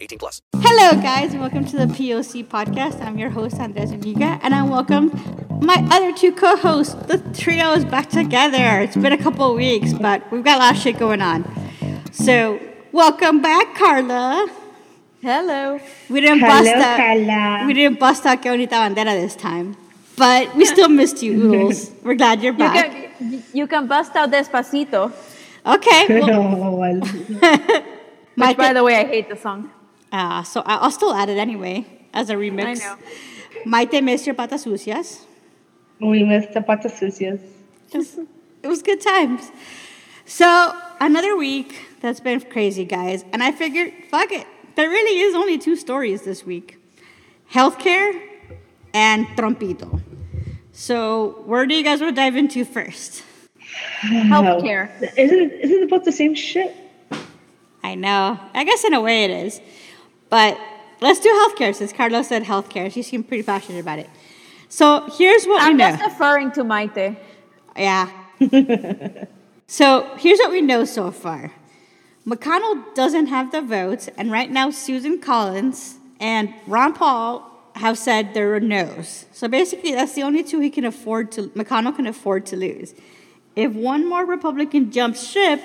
18 plus. Hello, guys. Welcome to the POC podcast. I'm your host, Andres Amiga, and I welcome my other two co-hosts. The trio is back together. It's been a couple of weeks, but we've got a lot of shit going on. So, welcome back, Carla. Hello. We didn't Hello, bust out. Carla. We didn't bust out Que Bonita Bandera this time, but we still missed you, Oodles. We're glad you're You back. can, you can bust out Despacito. Okay. Well, oh, No, I- my Which, by the way, I hate the song. Ah, so I- I'll still add it anyway as a remix. I know. Maite missed your patas sucias. we missed the patas sucias. It was, good times. So another week that's been crazy, guys, and I figured, fuck it. There really is only two stories this week: healthcare and Trumpito. So where do you guys want to dive into first? Healthcare. Isn't isn't it both the same shit? I know. I guess in a way it is, but let's do healthcare since Carlos said healthcare. She seemed pretty passionate about it. So here's what we I'm know. just deferring to Maite. Yeah. so here's what we know so far McConnell doesn't have the votes, and right now Susan Collins and Ron Paul have said there are no's. So basically, that's the only two he can afford to, McConnell can afford to lose. If one more Republican jumps ship,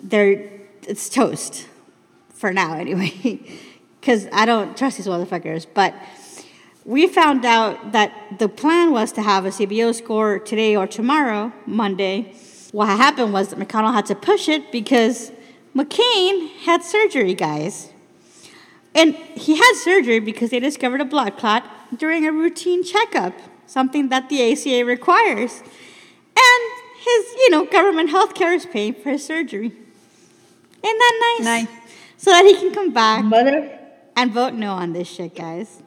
they're, it's toast. For now, anyway. Because I don't trust these motherfuckers. But we found out that the plan was to have a CBO score today or tomorrow, Monday. What happened was that McConnell had to push it because McCain had surgery, guys. And he had surgery because they discovered a blood clot during a routine checkup, something that the ACA requires. And his, you know, government health care is paying for his surgery. Isn't that nice? Nice. So that he can come back Mother, and vote no on this shit, guys.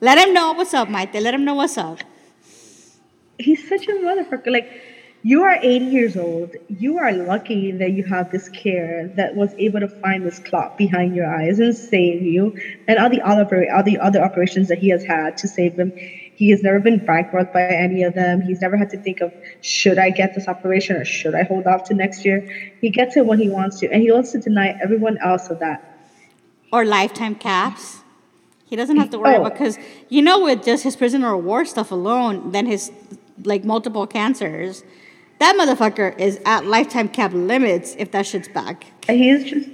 Let him know what's up, Maite. Let him know what's up. he's such a motherfucker. Like, you are 80 years old. You are lucky that you have this care that was able to find this clot behind your eyes and save you, and all the other all the other operations that he has had to save him. He has never been bankrupt by any of them. He's never had to think of should I get this operation or should I hold off to next year. He gets it when he wants to, and he wants to deny everyone else of that. Or lifetime caps. He doesn't have to worry Oh. about because you know with just his prisoner of war stuff alone, then his like multiple cancers, that motherfucker is at lifetime cap limits if that shit's back. And he's just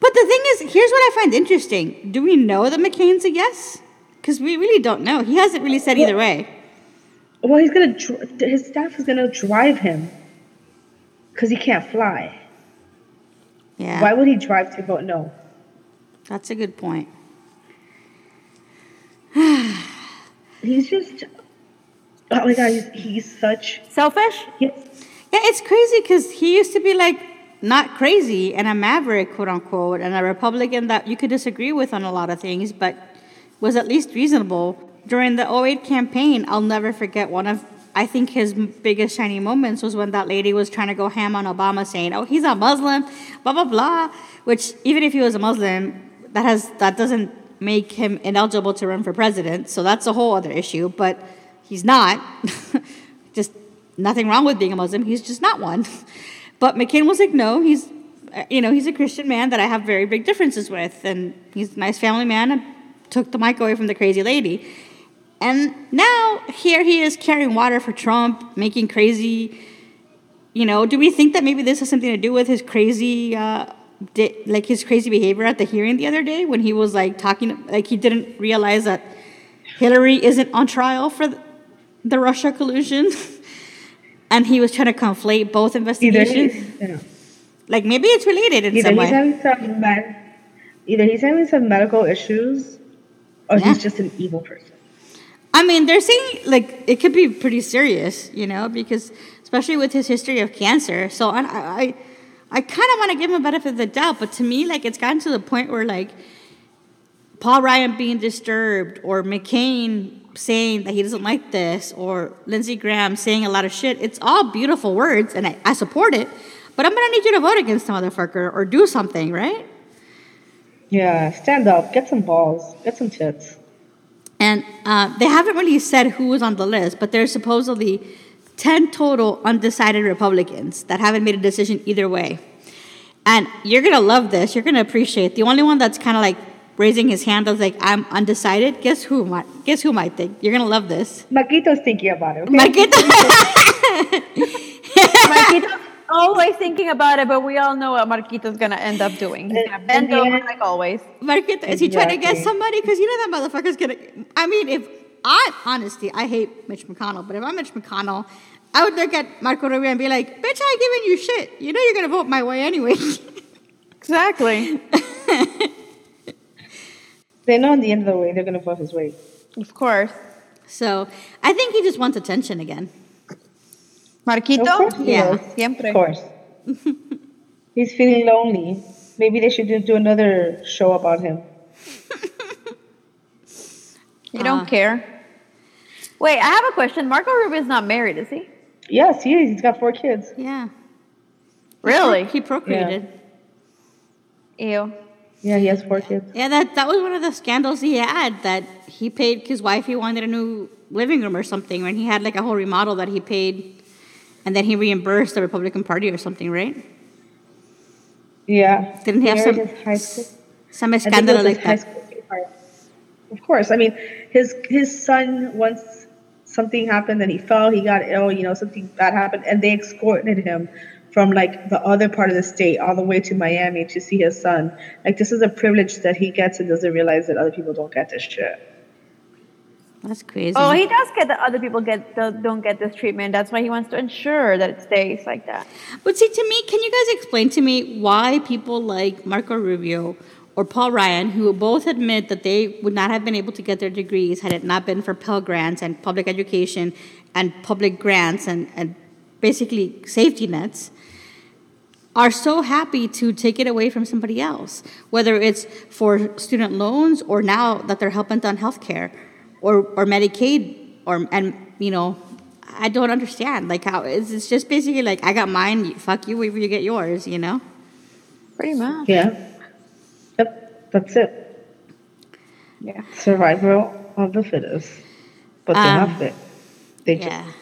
But the thing is, here's what I find interesting. Do we know that McCain's a yes? Because we really don't know. He hasn't really said either way. well, he's gonna dr- his staff is gonna drive him because he can't fly. Yeah, Why would he drive to vote no? that's a good point. He's just oh my god, he's, he's such Selfish? he's, Yeah, it's crazy because he used to be like not crazy and a maverick, quote unquote, and a Republican that you could disagree with on a lot of things, but was at least reasonable. During the 08 campaign, I'll never forget one of, I think his biggest shining moments was when that lady was trying to go ham on Obama saying, oh, he's a Muslim, blah, blah, blah. Which, even if he was a Muslim, that, has, that doesn't make him ineligible to run for president, so that's a whole other issue, but he's not. just nothing wrong with being a Muslim. He's just not one. But McCain was like, no, he's, uh, you know, he's a Christian man that I have very big differences with, and he's a nice family man, took the mic away from the crazy lady. And now here he is carrying water for Trump, making crazy. You know, do we think that maybe this has something to do with his crazy, uh, di- like his crazy behavior at the hearing the other day when he was like talking, like he didn't realize that Hillary isn't on trial for the, Russia collusion, and he was trying to conflate both investigations. know, Like maybe it's related in either some he's having some med- either he's having some medical issues Oh, or Yeah. he's just an evil person. I mean, they're saying like it could be pretty serious, you know, because especially with his history of cancer. So I, I, I kind of want to give him a benefit of the doubt, but to me, like it's gotten to the point where like Paul Ryan being disturbed, or McCain saying that he doesn't like this, or Lindsey Graham saying a lot of shit. It's all beautiful words, and I, I support it. But I'm gonna need you to vote against the motherfucker or do something, right? Yeah, stand up, get some balls, get some tits. And uh, they haven't really said who was on the list, but there's supposedly 10 total undecided Republicans that haven't made a decision either way. And you're going to love this. You're going to appreciate. The only one that's kind of like raising his hand that's like, I'm undecided. Guess who? might- Guess who might think? You're going to love this. Marquito's thinking about it. Okay? always thinking about it, but we all know what Marquito's gonna end up doing. He's gonna bend Yeah. over like always. Marquita, is he trying to get somebody? Because you know that motherfucker's going to. I mean, if I, honestly, I hate Mitch McConnell, but if I'm Mitch McConnell, I would look at Marco Rubio and be like, bitch, I ain't giving you shit. You know you're going to vote my way anyway. Exactly. They know in the end of the way they're gonna vote his way. of course. So I think he just wants attention again. Marquito? Of Yeah. is. Siempre. Of course. He's feeling lonely. Maybe they should do, do another show about him. You don't Ah. care. Wait, I have a question. Marco Rubio is not married, is he? Yes, he is. He's got four kids. Yeah. Really? He procreated. Ew. Yeah, he has four kids. Yeah, that, that was one of the scandals he had that he paid his wife, he wanted a new living room or something, and he had like a whole remodel that he paid, and then he reimbursed the Republican Party or something, right? Yeah. Didn't he have some- high school? Some I think it scandal like that. Of course. I mean, his his son once something happened and he fell, he got ill, you know, something bad happened, and they escorted him from like the other part of the state all the way to Miami to see his son. Like this is a privilege that he gets and doesn't realize that other people don't get this shit. That's crazy. Oh, he does get that other people get the, don't get this treatment. That's why he wants to ensure that it stays like that. But see, to me, can you guys explain to me why people like Marco Rubio or Paul Ryan, who both admit that they would not have been able to get their degrees had it not been for Pell Grants and public education and public grants and, and basically safety nets, are so happy to take it away from somebody else, whether it's for student loans or now that they're helping on health care or, or Medicaid or and you know I don't understand like how it's, it's just basically like I got mine fuck you wherever you get yours you know Pretty much. Yeah. Yep. That's it. Yeah. Survival of the fittest. But they're Um, not fit. They just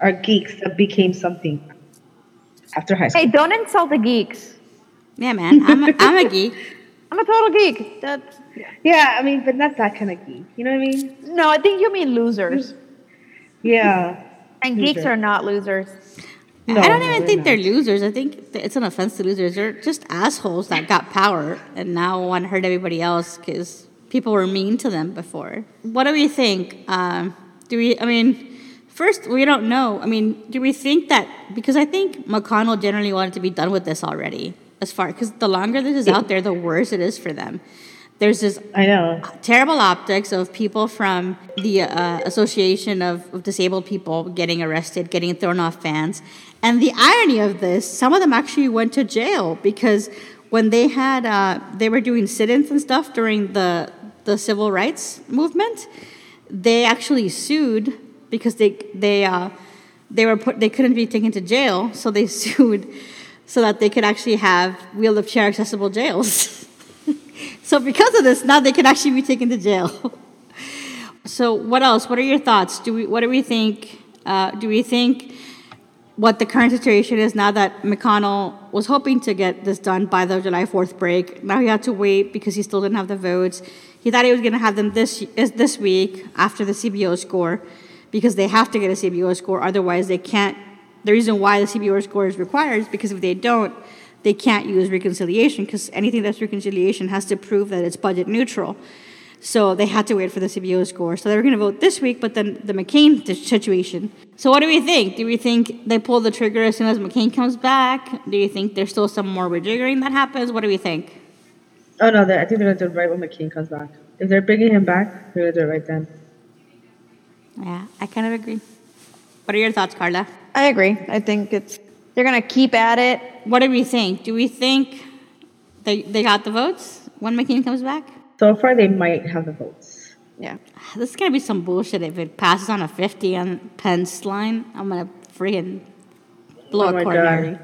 are geeks that became something after high school. Hey, don't insult the geeks. yeah man I'm a, I'm a geek I'm a total geek. That's, Yeah, I mean, but not that kind of geek. You know what I mean? no, I think you mean losers. Yeah. And geeks are not losers. No, I don't even they're think not. they're losers I think it's an offense to losers they're just assholes that got power and now want to hurt everybody else because people were mean to them before what do we think um, do we I mean First, we don't know. I mean, do we think that because I think McConnell generally wanted to be done with this already, as far because the longer this is out there, the worse it is for them. There's this I know. terrible optics of people from the uh, Association of, of Disabled People getting arrested, getting thrown off fans. And the irony of this, some of them actually went to jail because when they had, uh, they were doing sit-ins and stuff during the, the civil rights movement, they actually sued because they, they, uh, they were put, they couldn't be taken to jail, so they sued so that they could actually have wheel-of-chair accessible jails. So because of this, now they can actually be taken to jail. so what else? What are your thoughts? Do we? What do we think? Uh, do we think what the current situation is now that McConnell was hoping to get this done by the July Fourth break? Now he had to wait because he still didn't have the votes. He thought he was going to have them this is this week after the CBO score, because they have to get a CBO score. Otherwise, they can't. The reason why the CBO score is required is because if they don't, they can't use reconciliation because anything that's reconciliation has to prove that it's budget neutral. So they had to wait for the CBO score. So they were going to vote this week, but then the McCain situation. So what do we think? Do we think they pull the trigger as soon as McCain comes back? Do you think there's still some more rejiggering that happens? What do we think? Oh no, I think they're gonna do it right when McCain comes back. If they're bringing him back, they're gonna do it right then. Yeah, I kind of agree. What are your thoughts, Carla? I agree. I think it's They're gonna keep at it. What do we think? Do we think they they got the votes when McCain comes back? So far, they might have the votes. Yeah. This is gonna be some bullshit if it passes on a 50 on Pence line. I'm gonna freaking blow Oh a my coronary.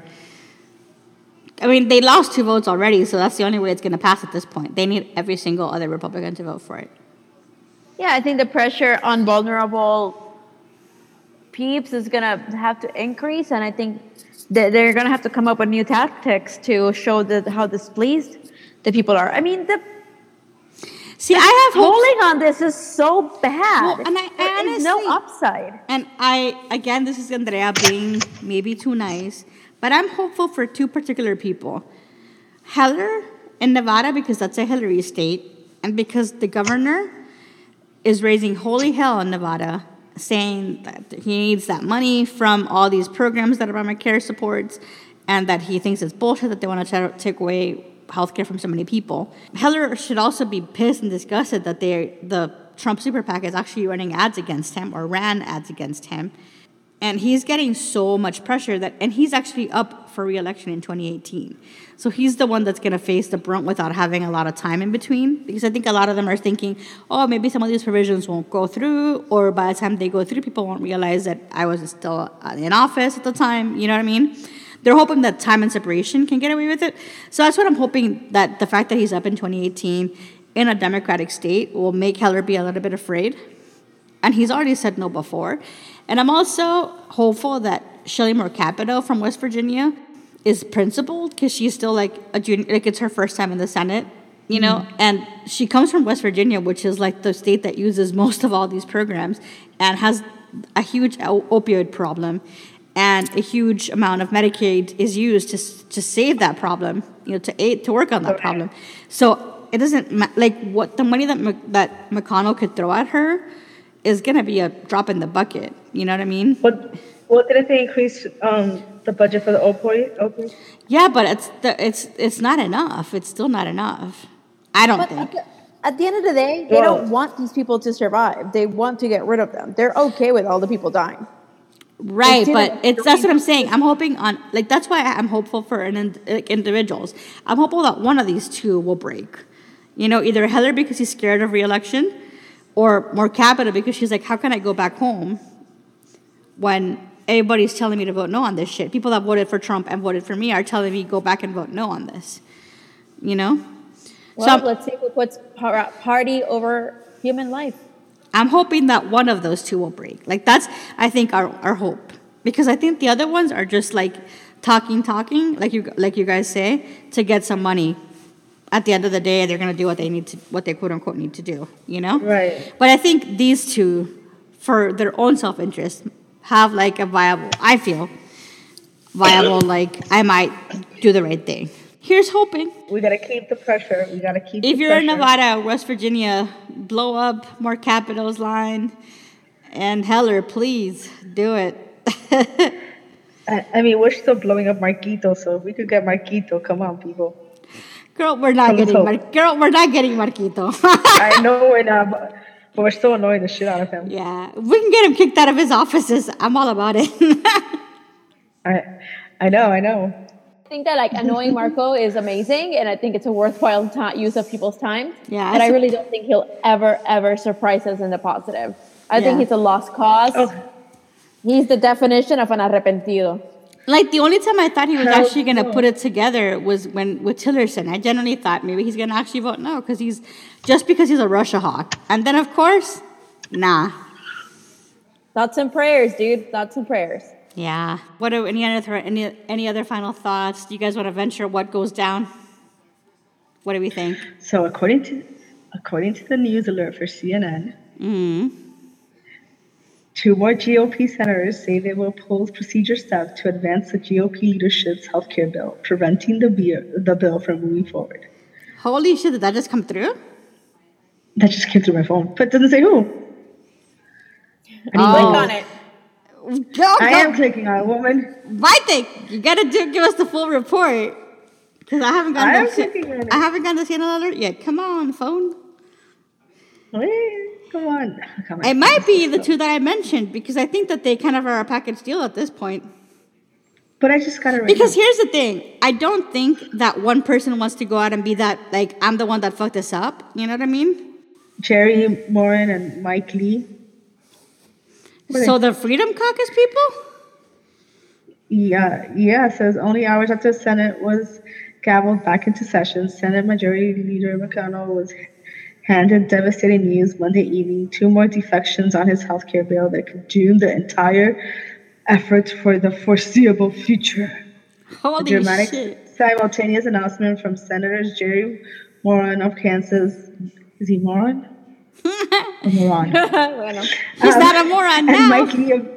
I mean, they lost two votes already, so that's the only way it's gonna pass at this point. They need every single other Republican to vote for it. Yeah, I think the pressure on vulnerable peeps is gonna have to increase, and I think they're gonna have to come up with new tactics to show that how displeased the people are. I mean, the See, I have polling on this is so bad. Well, and I there is no upside. And I, again, this is Andrea being maybe too nice, but I'm hopeful for two particular people Heller in Nevada, because that's a Hillary state, and because the governor is raising holy hell in Nevada, saying that he needs that money from all these programs that Obamacare supports, and that he thinks it's bullshit that they want to take away healthcare from so many people. Heller should also be pissed and disgusted that they the Trump super PAC is actually running ads against him or ran ads against him. And he's getting so much pressure that, and he's actually up for reelection in 2018. So he's the one that's going to face the brunt without having a lot of time in between. Because I think a lot of them are thinking, oh, maybe some of these provisions won't go through, or by the time they go through, people won't realize that I was still uh, in office at the time. You know what I mean? They're hoping that time and separation can get away with it. So that's what I'm hoping that the fact that he's up in 2018 in a Democratic state will make Heller be a little bit afraid and he's already said no before. And I'm also hopeful that Shelley Moore Capito from West Virginia is principled because she's still like a junior, like it's her first time in the Senate, you know, mm-hmm. and she comes from West Virginia, which is like the state that uses most of all these programs and has a huge opioid problem. And a huge amount of Medicaid is used to, to save that problem, you know, to aid, to work on that problem. So it doesn't like what the money that Mc, that McConnell could throw at her is gonna be a drop in the bucket. You know what I mean? What what didn't they increase um, the budget for the opioid? opioid? Yeah, but it's the, it's it's not enough. It's still not enough. I don't But think. at the, at the end of the day, they Well- don't want these people to survive. They want to get rid of them. They're okay with all the people dying. Right, but it's that's what I'm saying. I'm hoping on like that's why I'm hopeful for an in, like, individuals. I'm hopeful that one of these two will break. You know, either Heller because he's scared of reelection, or Moore Capito because she's like, how can I go back home when everybody's telling me to vote no on this shit? People that voted for Trump and voted for me are telling me go back and vote no on this. You know, Well, I'm- let's see who puts party over human life. I'm hoping that one of those two will break. Like that's I think our, our hope. Because I think the other ones are just like talking, talking, like you like you guys say, to get some money. At the end of the day, they're gonna do what they need to what they quote unquote need to do, you know? Right. But I think these two, for their own self interest, have like a viable I feel viable, like I might do the right thing. Here's hoping. We gotta keep the pressure. We gotta keep. If you're in pressure. Nevada, West Virginia, blow up Moore Capito's line. And Heller, please do it. I, I mean, we're still blowing up Marquito, so if we could get Marquito, come on, people. Girl, we're not getting hope. Mar- girl, we're not getting Marquito. I know we're not, but, but we're still annoying the shit out of him. yeah, if we can get him kicked out of his offices. I'm all about it. I, I know, I know. I think that like annoying Marco is amazing, and I think it's a worthwhile ti use of people's time. Yeah, but I I really don't think he'll ever, ever surprise us in the positive. I think he's a lost cause. Oh, He's the definition of an arrepentido. Like the only time I thought he was Hell actually gonna put it together was when with Tillerson. I genuinely thought maybe he's gonna actually vote no because he's just because he's a Russia hawk. And then of course, nah. Thoughts and prayers, dude. Thoughts and prayers. Yeah. What are any other any any other final thoughts? Do you guys want to venture what goes down? What do we think? so according to according to the news alert for CNN, Mm. Two more GOP senators say they will oppose procedure steps to advance the GOP leadership's healthcare bill, preventing the bill, the bill from moving forward. Holy shit! Did that just come through? That just came through my phone, but it doesn't say who. I mean, Oh. Click on it. Go, I am clicking on it, woman. My thing. You gotta do give us the full report because I haven't gotten I am the on it. I haven't gotten the CNN alert yet. Come on, phone. Wait, come on. Come on. It might be the two that I mentioned because I think that they kind of are a package deal at this point. But I just got it right. Because now. here's the thing. I don't think that one person wants to go out and be that like I'm the one that fucked this up. You know what I mean? Jerry Moran and Mike Lee. So the Freedom Caucus people? Yeah, yeah. Says only hours after the Senate was gavelled back into session, Senate Majority Leader McConnell was handed devastating news Monday evening: two more defections on his health care bill that could doom the entire effort for the foreseeable future. Holy dramatic shit. simultaneous announcement from Senators Jerry Moran of Kansas. Is he Moran? Or Moran. Bueno. He's not a moron Um, and. Mike Lee of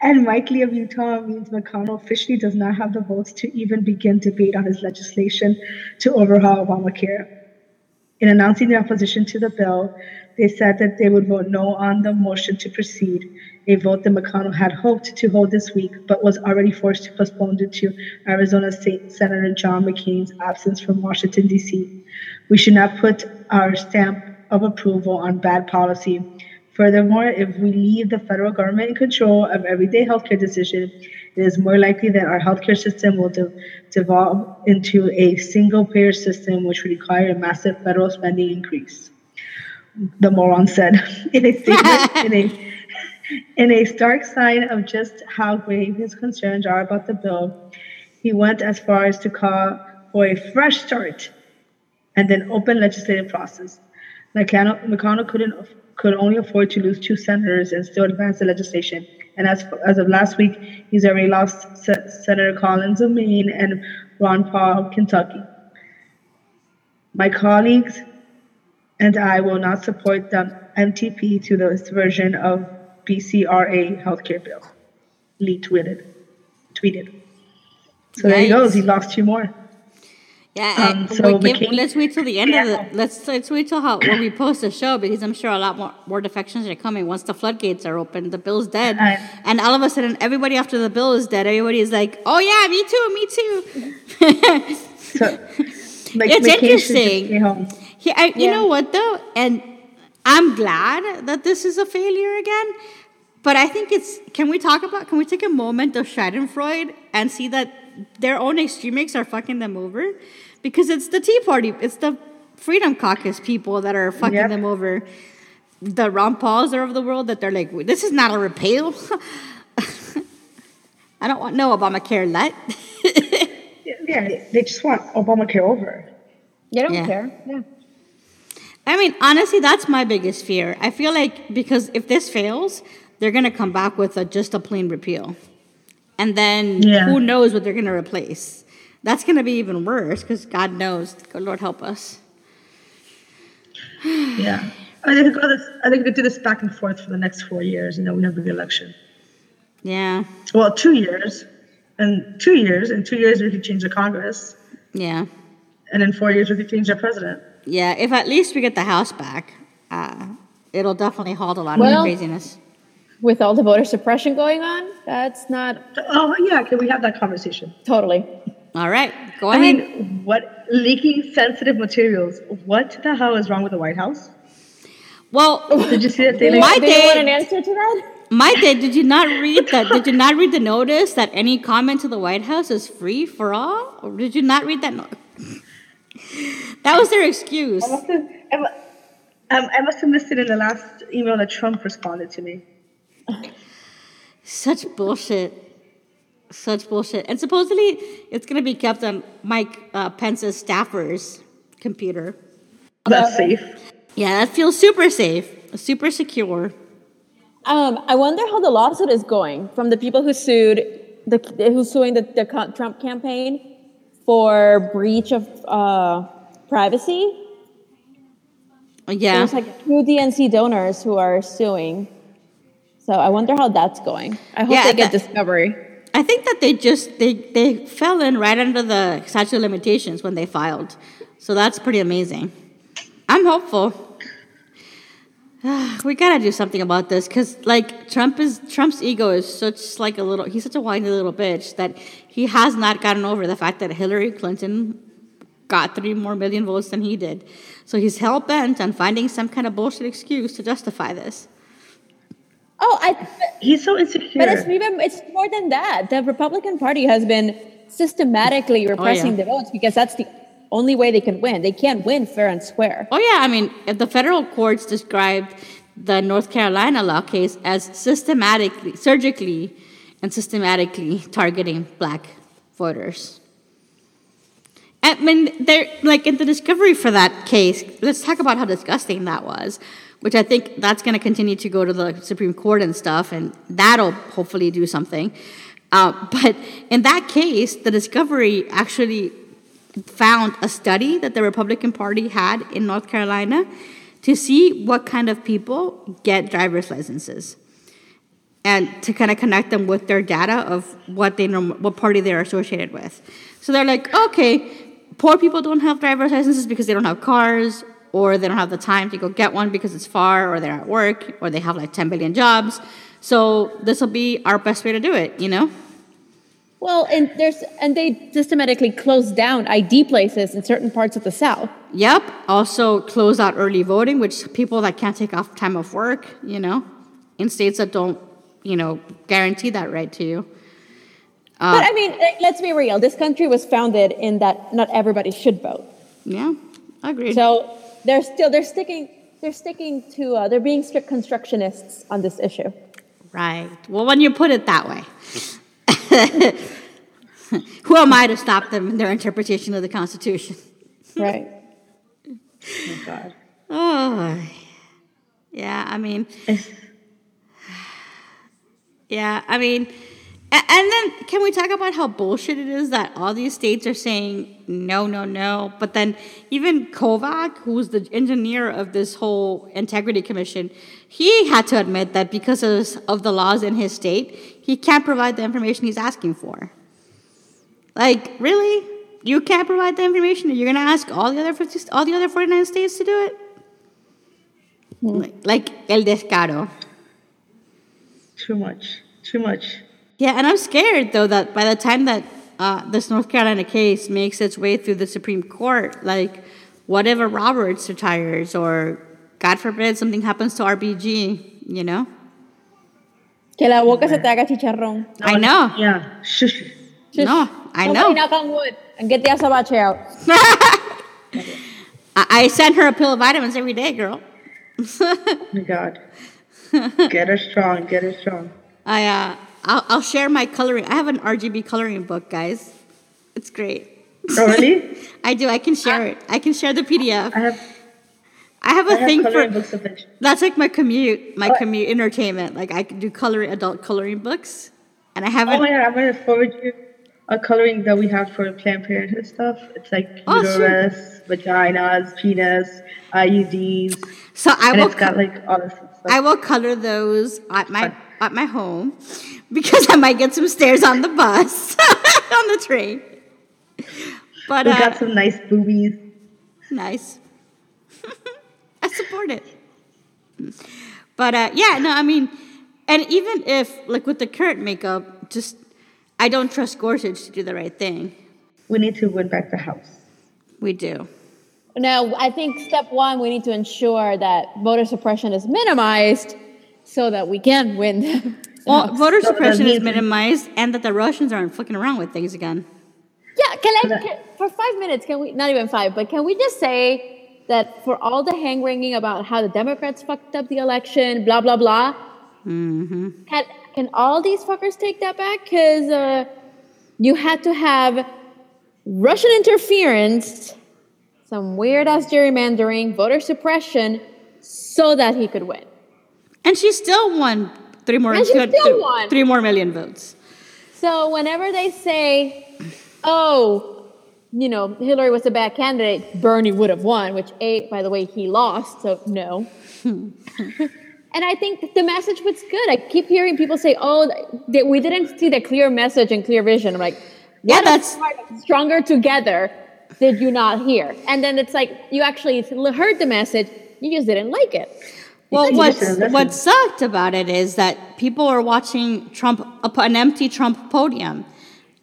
and Mike Lee of Utah means McConnell officially does not have the votes to even begin debate on his legislation to overhaul Obamacare. In announcing their opposition to the bill, they said that they would vote no on the motion to proceed, a vote that McConnell had hoped to hold this week, but was already forced to postpone due to Arizona State Senator John McCain's absence from Washington, D.C. We should not put our stamp of approval on bad policy. Furthermore, if we leave the federal government in control of everyday healthcare decisions, it is more likely that our healthcare system will de- devolve into a single payer system, which would require a massive federal spending increase. The moron said in a statement, in a in a stark sign of just how grave his concerns are about the bill, he went as far as to call for a fresh start and an open legislative process. McConnell, McConnell couldn't could only afford to lose two senators and still advance the legislation. And as as of last week, he's already lost Se- Senator Collins of Maine and Ron Paul of Kentucky. My colleagues and I will not support the MTP to this version of BCRA healthcare bill. Lee tweeted. Tweeted. So there he goes. He lost two more. Yeah, Um, uh, so we give- McCain- let's wait till the end of the let's let's wait till how when we post the show because I'm sure a lot more more defections are coming once the floodgates are open. The bill's dead, Right. and all of a sudden, everybody after the bill is dead, everybody is like, "Oh yeah, me too, me too." So Mc- It's McCain should just interesting. Yeah, I, you know what though, and I'm glad that this is a failure again. But I think it's. Can we talk about? Can we take a moment of Schadenfreude and see that their own extremists are fucking them over? Because it's the Tea Party, it's the Freedom Caucus people that are fucking Yep. them over. The Ron Pauls are of the world that they're like, this is not a repeal. I don't want no Obamacare let. Yeah, they just want Obamacare over. They don't Yeah. care. Yeah. I mean, honestly, that's my biggest fear. I feel like because if this fails, they're gonna come back with a, just a plain repeal, and then Yeah. who knows what they're gonna replace? That's gonna be even worse because God knows. Good Lord help us. Yeah. I think, we could go this, I think we do this back and forth for the next four years. You know, we have the election. Yeah, Well, two years. And two years. In two years, we could change the Congress. yeah, And in four years, we could change the president. yeah. If at least we get the House back, uh, it'll definitely halt a lot of the craziness. With all the voter suppression going on, that's not Oh, yeah. Can we have that conversation? totally. All right, go I ahead. mean, what leaking sensitive materials? What the hell is wrong with the White House? well, Did you see that they Do you, My do you want an answer to that? My dad, did you not read that? Did you not read the notice that any comment to the White House is free for all? Or did you not read that? No- that was their excuse. I must have, I, mu- um, I must have missed it in the last email that Trump responded to me. Such bullshit. Such bullshit. And supposedly it's going to be kept on Mike uh, Pence's staffer's computer. That's safe. Yeah, that feels super safe, super secure. Um, I wonder how the lawsuit is going from the people who sued the who's suing the, the Trump campaign for breach of uh, privacy. Yeah. There's like two DNC donors who are suing. So I wonder how that's going. I hope Yeah, they get that- discovery. I think that they just they they fell in right under the statute of limitations when they filed. So that's pretty amazing. I'm hopeful. we gotta do something about this because like Trump is Trump's ego is such like a little he's such a whiny little bitch that he has not gotten over the fact that Hillary Clinton got three more million votes than he did. So he's hell bent on finding some kind of bullshit excuse to justify this. Oh, I. He's so insecure. But it's even it's more than that. The Republican Party has been systematically oh, repressing yeah. the votes because that's the only way they can win. They can't win fair and square. Oh yeah, I mean, if the federal courts described the North Carolina law case as systematically, surgically, and systematically targeting black voters. I mean, they're like in the discovery for that case. Let's talk about how disgusting that was, which I think that's going to continue to go to the Supreme Court and stuff, and that'll hopefully do something. Uh, but in that case, the discovery actually found a study that the Republican Party had in North Carolina to see what kind of people get driver's licenses and to kind of connect them with their data of what they what party they're associated with. So they're like, okay, poor people don't have driver's licenses because they don't have cars or they don't have the time to go get one because it's far or they're at work or they have like 10 billion jobs. So this will be our best way to do it, you know? Well, and there's and they systematically closed down ID places in certain parts of the South. Yep. Also close out early voting, which people that can't take off time off work, you know, in states that don't, you know, guarantee that right to you. Uh, but I mean, eh, let's be real. This country was founded in that not everybody should vote. Yeah, agreed. So they're still they're sticking they're sticking to uh, they're being strict constructionists on this issue. right. Well, when you put it that way, who am I to stop them in their interpretation of the Constitution? Right. oh God. Oh, yeah. I mean, Yeah, I mean, and then can we talk about how bullshit it is that all these states are saying no, no, no, but then even Kobach, who's the engineer of this whole integrity commission, he had to admit that because of, the laws in his state, he can't provide the information he's asking for. Like, really? You can't provide the information, and you're gonna ask all the other 50, all the other 49 states to do it? Hmm. Like, like el descaro. too much. Too much. Yeah, and I'm scared though that by the time that uh, this North Carolina case makes its way through the Supreme Court, like whatever Roberts retires or God forbid something happens to RBG, you know? Que la boca se te haga chicharrón. I know. Yeah. Shush. No, I know. knock on wood and get the azabache out. I, I send her a pill of vitamins every day, girl. Oh my God. Get her strong. Get her strong. I uh, I'll, I'll share my coloring. I have an RBG coloring book, guys. It's great. Oh, really? I do. I can share it. I can share the PDF. I have, I have a I have thing for. That's like my commute, my Oh. commute entertainment. Like I can do coloring, adult coloring books, and I haven't. Oh my God, I'm gonna forward you a coloring that we have for Planned Parenthood stuff. It's like Oh, uterus, vaginas, penis, IUDs, so I and will. it's got like all this stuff. I will color those at my at my home because I might get some stairs on the bus on the train. But we uh, got some nice boobies. nice. I support it. But uh, yeah, no, I mean, and even if like with the current makeup, just I don't trust Gorsuch to do the right thing. We need to win back the house. We do. Now, I think step one, we need to ensure that voter suppression is minimized so that we can win. the Well, House. voter suppression is minimized, and that the Russians aren't fucking around with things again. Yeah, can I, can, for five minutes, can we, not even five, but can we just say that for all the hand wringing about how the Democrats fucked up the election, blah, blah, blah, can, can all these fuckers take that back? Because uh, you had to have Russian interference, some weird ass gerrymandering, voter suppression, so that he could win. And she still won three more. And she still th- won. three more million votes. So whenever they say, "Oh, you know, Hillary was a bad candidate," Bernie would have won. Which, a by the way, he lost. So no. and I think the message was good. I keep hearing people say, "Oh, we didn't see the clear message and clear vision." I'm like, Yeah, that's stronger together." Did you not hear? And then it's like you actually heard the message, you just didn't like it. Well, what's what sucked about it is that people were watching Trump an empty Trump podium,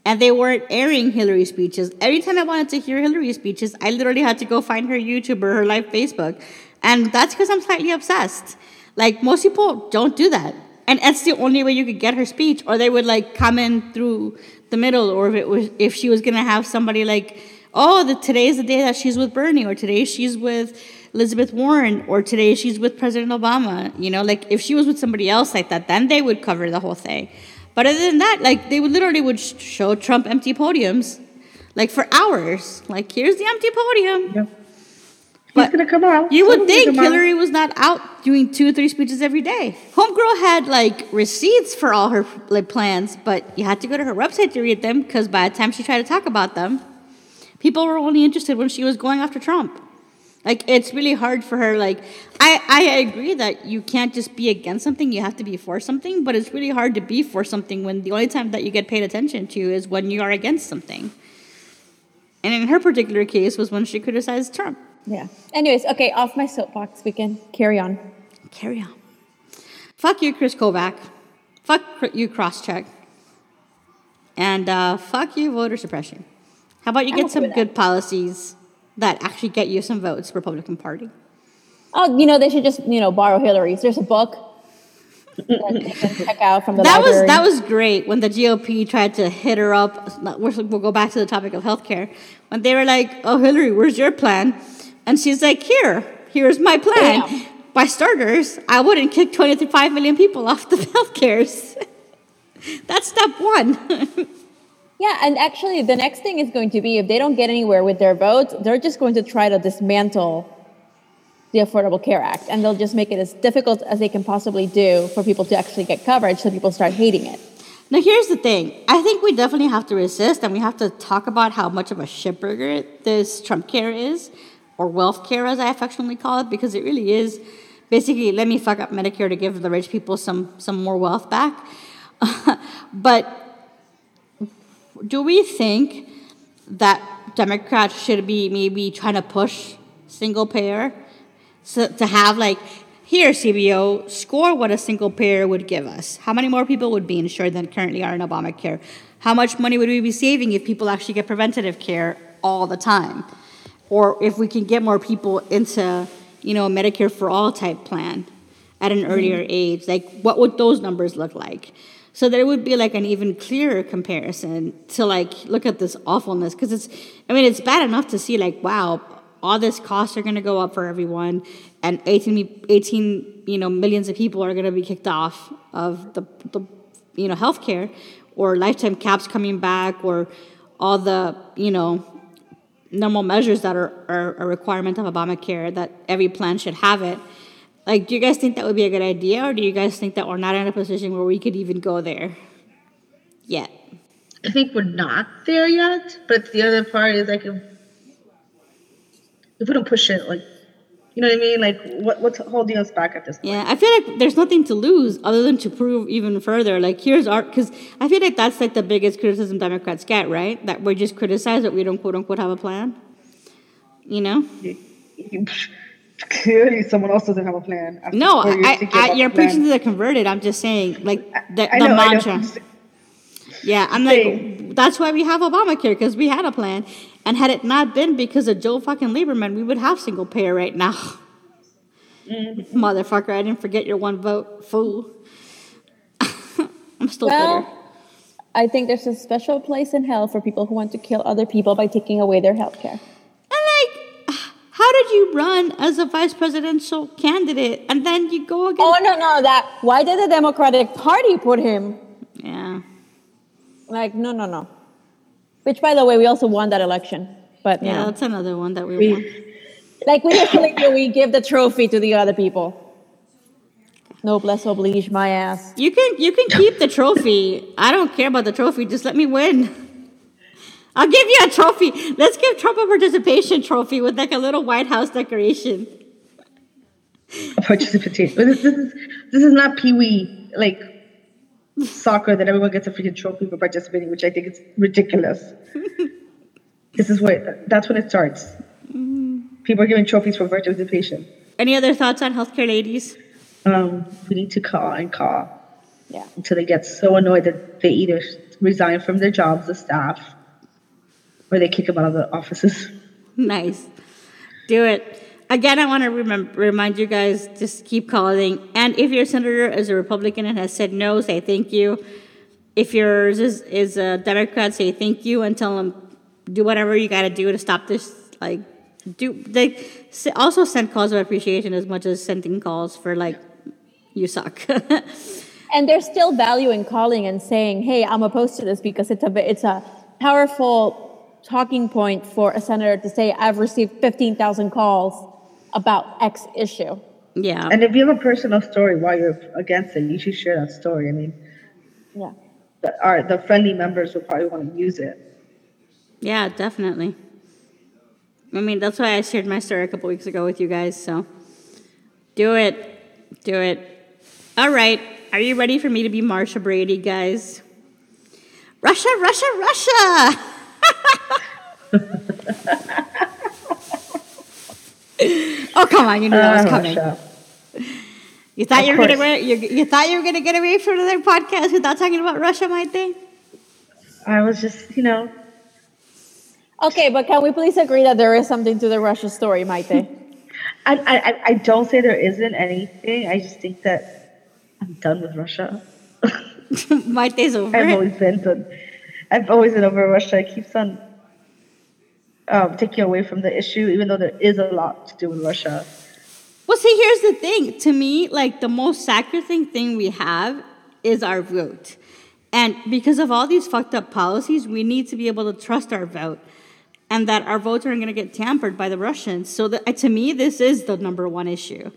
and they weren't airing Hillary speeches. Every time I wanted to hear Hillary speeches, I literally had to go find her YouTube or her live Facebook, and that's because I'm slightly obsessed. Like most people don't do that. and that's the only way you could get her speech, or they would like come in through the middle, or if it was if she was gonna have somebody like, oh, the, today's the day that she's with Bernie, or today she's with Elizabeth Warren, or today she's with President Obama. You know, like if she was with somebody else like that, then they would cover the whole thing. But other than that, like they would literally would sh- show Trump empty podiums, like for hours. Like here's the empty podium. Yeah. But He's gonna come out. You would think come out. Hillary was not out doing two or three speeches every day. Homegirl had like receipts for all her like plans, but you had to go to her website to read them because by the time she tried to talk about them, people were only interested when she was going after Trump. Like it's really hard for her. Like I, I agree that you can't just be against something; you have to be for something. But it's really hard to be for something when the only time that you get paid attention to is when you are against something. And in her particular case, was when she criticized Trump. Yeah. Anyways, okay, off my soapbox. We can carry on. Carry on. Fuck you, Kris Kobach. Fuck you, crosscheck. And uh, fuck you, voter suppression. How about you get some good policies that actually get you some votes, Republican Party? Oh, you know, they should just, you know, borrow Hillary's. There's a book that they can check out from the That was that was great when the GOP tried to hit her up. We'll go back to the topic of healthcare. When they were like, "Oh, Hillary, where's your plan?" and she's like, "Here, here's my plan." Damn. By starters, I wouldn't kick 25 million people off the healthcares. That's step one. Yeah, and actually, the next thing is going to be if they don't get anywhere with their votes, they're just going to try to dismantle the Affordable Care Act, and they'll just make it as difficult as they can possibly do for people to actually get coverage, so people start hating it. Now, here's the thing. I think we definitely have to resist and we have to talk about how much of a shitburger this Trump care is, or wealth care, as I affectionately call it, because it really is basically let me fuck up Medicare to give the rich people some, some more wealth back. but do we think that Democrats should be maybe trying to push single payer so to have like here CBO score what a single payer would give us? How many more people would be insured than currently are in Obamacare? How much money would we be saving if people actually get preventative care all the time? Or if we can get more people into, you know, a Medicare for all type plan at an mm-hmm. earlier age, like what would those numbers look like? So there would be like an even clearer comparison to like look at this awfulness because it's, I mean, it's bad enough to see like, wow, all this costs are going to go up for everyone, and 18, me- 18 you know, millions of people are going to be kicked off of the, the you know, healthcare, or lifetime caps coming back, or all the, you know, normal measures that are, are a requirement of Obamacare that every plan should have it. Like, do you guys think that would be a good idea, or do you guys think that we're not in a position where we could even go there yet? I think we're not there yet, but the other part is like if, if we don't push it, like you know what I mean? Like what what's holding us back at this point? Yeah, I feel like there's nothing to lose other than to prove even further. Like, here's our, because I feel like that's like the biggest criticism Democrats get, right? That we just criticize that we don't quote unquote have a plan. You know? Clearly, someone else doesn't have a plan. after No, four years I, thinking I, about you're the plan. preaching to the converted. I'm just saying, like, the, I the know, I know. mantra. Yeah, I'm Same. like, that's why we have Obamacare, because we had a plan. And had it not been because of Joe fucking Lieberman, we would have single payer right now. Mm-hmm. Motherfucker, I didn't forget your one vote, fool. I'm still Well, bitter. I think there's a special place in hell for people who want to kill other people by taking away their health care. And like, how did you run as a vice presidential candidate and then you go against? Oh no, no, that why did the Democratic Party put him? Yeah. Like, no, no, no. Which, by the way, we also won that election. But Yeah, know, that's another one that we, We- won. like we do, we give the trophy to the other people. Noblesse oblige, my ass. You can you can keep the trophy. I don't care about the trophy. Just let me win. I'll give you a trophy. Let's give Trump a participation trophy with like a little White House decoration. participation. But this, this is this is not pee wee like soccer that everyone gets a freaking trophy for participating, which I think is ridiculous. this is what that's when it starts. People are giving trophies for participation. Any other thoughts on healthcare, ladies? Um, we need to call and call Yeah. until they get so annoyed that they either resign from their jobs, the staff, or they kick them out of the offices. Nice. Do it. Again, I want to remem- remind you guys just keep calling. And if your senator is a Republican and has said no, say thank you. If yours is, is a Democrat, say thank you and tell them do whatever you got to do to stop this. Like, do they s- also send calls of appreciation as much as sending calls for like you suck. And there's still value in calling and saying, "Hey, I'm opposed to this because it's a it's a powerful talking point for a senator to say I've received 15,000 calls about X issue." yeah. And if you have a personal story why you're against it, you should share that story. I mean, Yeah. the, our, the friendly members will probably want to use it. Yeah, definitely. I mean, that's why I shared my story a couple weeks ago with you guys. So do it. Do it. All right. Are you ready for me to be Marcia Brady, guys? Russia, Russia, Russia. oh, come on. You knew that was Ah, coming. You thought Of you were gonna get, you, you thought you were gonna get away from another podcast without talking about Russia, Maite? I was just, you know, Okay, but can we please agree that there is something to the Russia story, Maite? I, I, I- I don't say there isn't anything. I just think that I'm done with Russia. Maite's over. I've it. always been done. I've always been over Russia. It keeps on um, taking away from the issue, even though there is a lot to do with Russia. Well, see, here's the thing. To me, like the most sacrosanct thing we have is our vote. And because of all these fucked up policies, we need to be able to trust our vote and that our votes aren't going to get tampered by the Russians. So that, to me, this is the number one issue.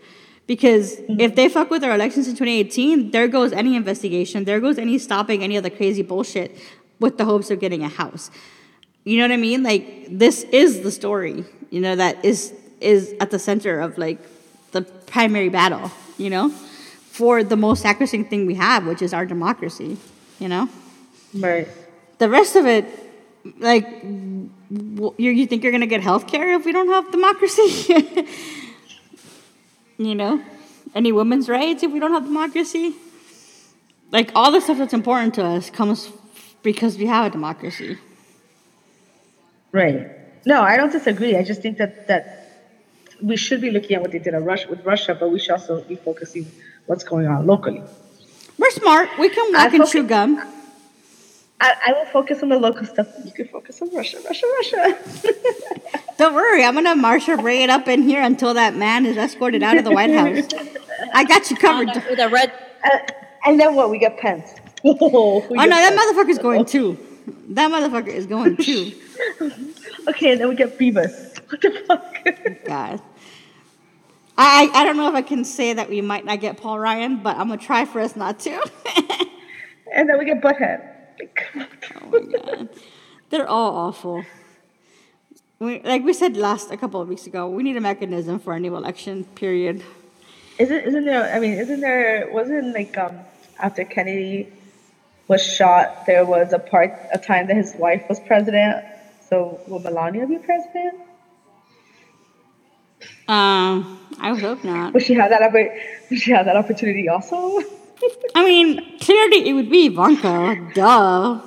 Because if they fuck with our elections in 2018, there goes any investigation, there goes any stopping any of the crazy bullshit with the hopes of getting a house. You know what I mean? Like this is the story, you know, that is is at the center of like the primary battle, you know, for the most sacrosanct thing we have, which is our democracy, you know? Right. The rest of it, like, you, you think you're gonna get health care if we don't have democracy? you know? Any women's rights if we don't have democracy? Like, all the stuff that's important to us comes because we have a democracy. Right. No, I don't disagree. I just think that that we should be looking at what they did at Russia, with Russia, but we should also be focusing what's going on locally. We're smart. We can I walk and focus- chew gum. I, I will focus on the local stuff. You can focus on Russia, Russia, Russia. Don't worry, I'm gonna Marsha bring it up in here until that man is escorted out of the White House. I got you covered. With a red Uh, and then what? We get Pence. Oh, Oh no, that motherfucker's going too. That motherfucker is going too. Okay, then we get Beavis. What the fuck? God. I, I I don't know if I can say that we might not get Paul Ryan, but I'm gonna try for us not to. and then we get Butthead. Oh my god, they're all awful. We, like we said last a couple of weeks ago, we need a mechanism for a new election. Period. Isn't isn't there? I mean, isn't there? Wasn't like um after Kennedy was shot, there was a part a time that his wife was president. So will Melania be president? Um, I would hope not. Will she have that? Will she have that opportunity also? I mean, clearly it would be Ivanka. Duh.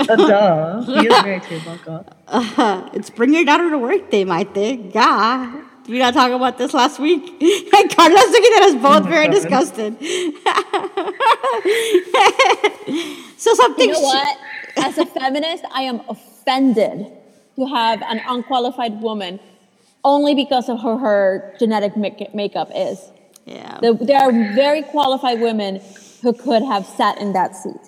Uh, duh. He is married to Ivanka. Uh, it's bring your daughter to work day, my thing. God. Did we not talk about this last week? And Carla's looking at us both oh my very God. disgusted. so something. You know what? As a feminist, I am offended to have an unqualified woman only because of her, her genetic make- makeup is. Yeah. The- There are very qualified women who could have sat in that seat.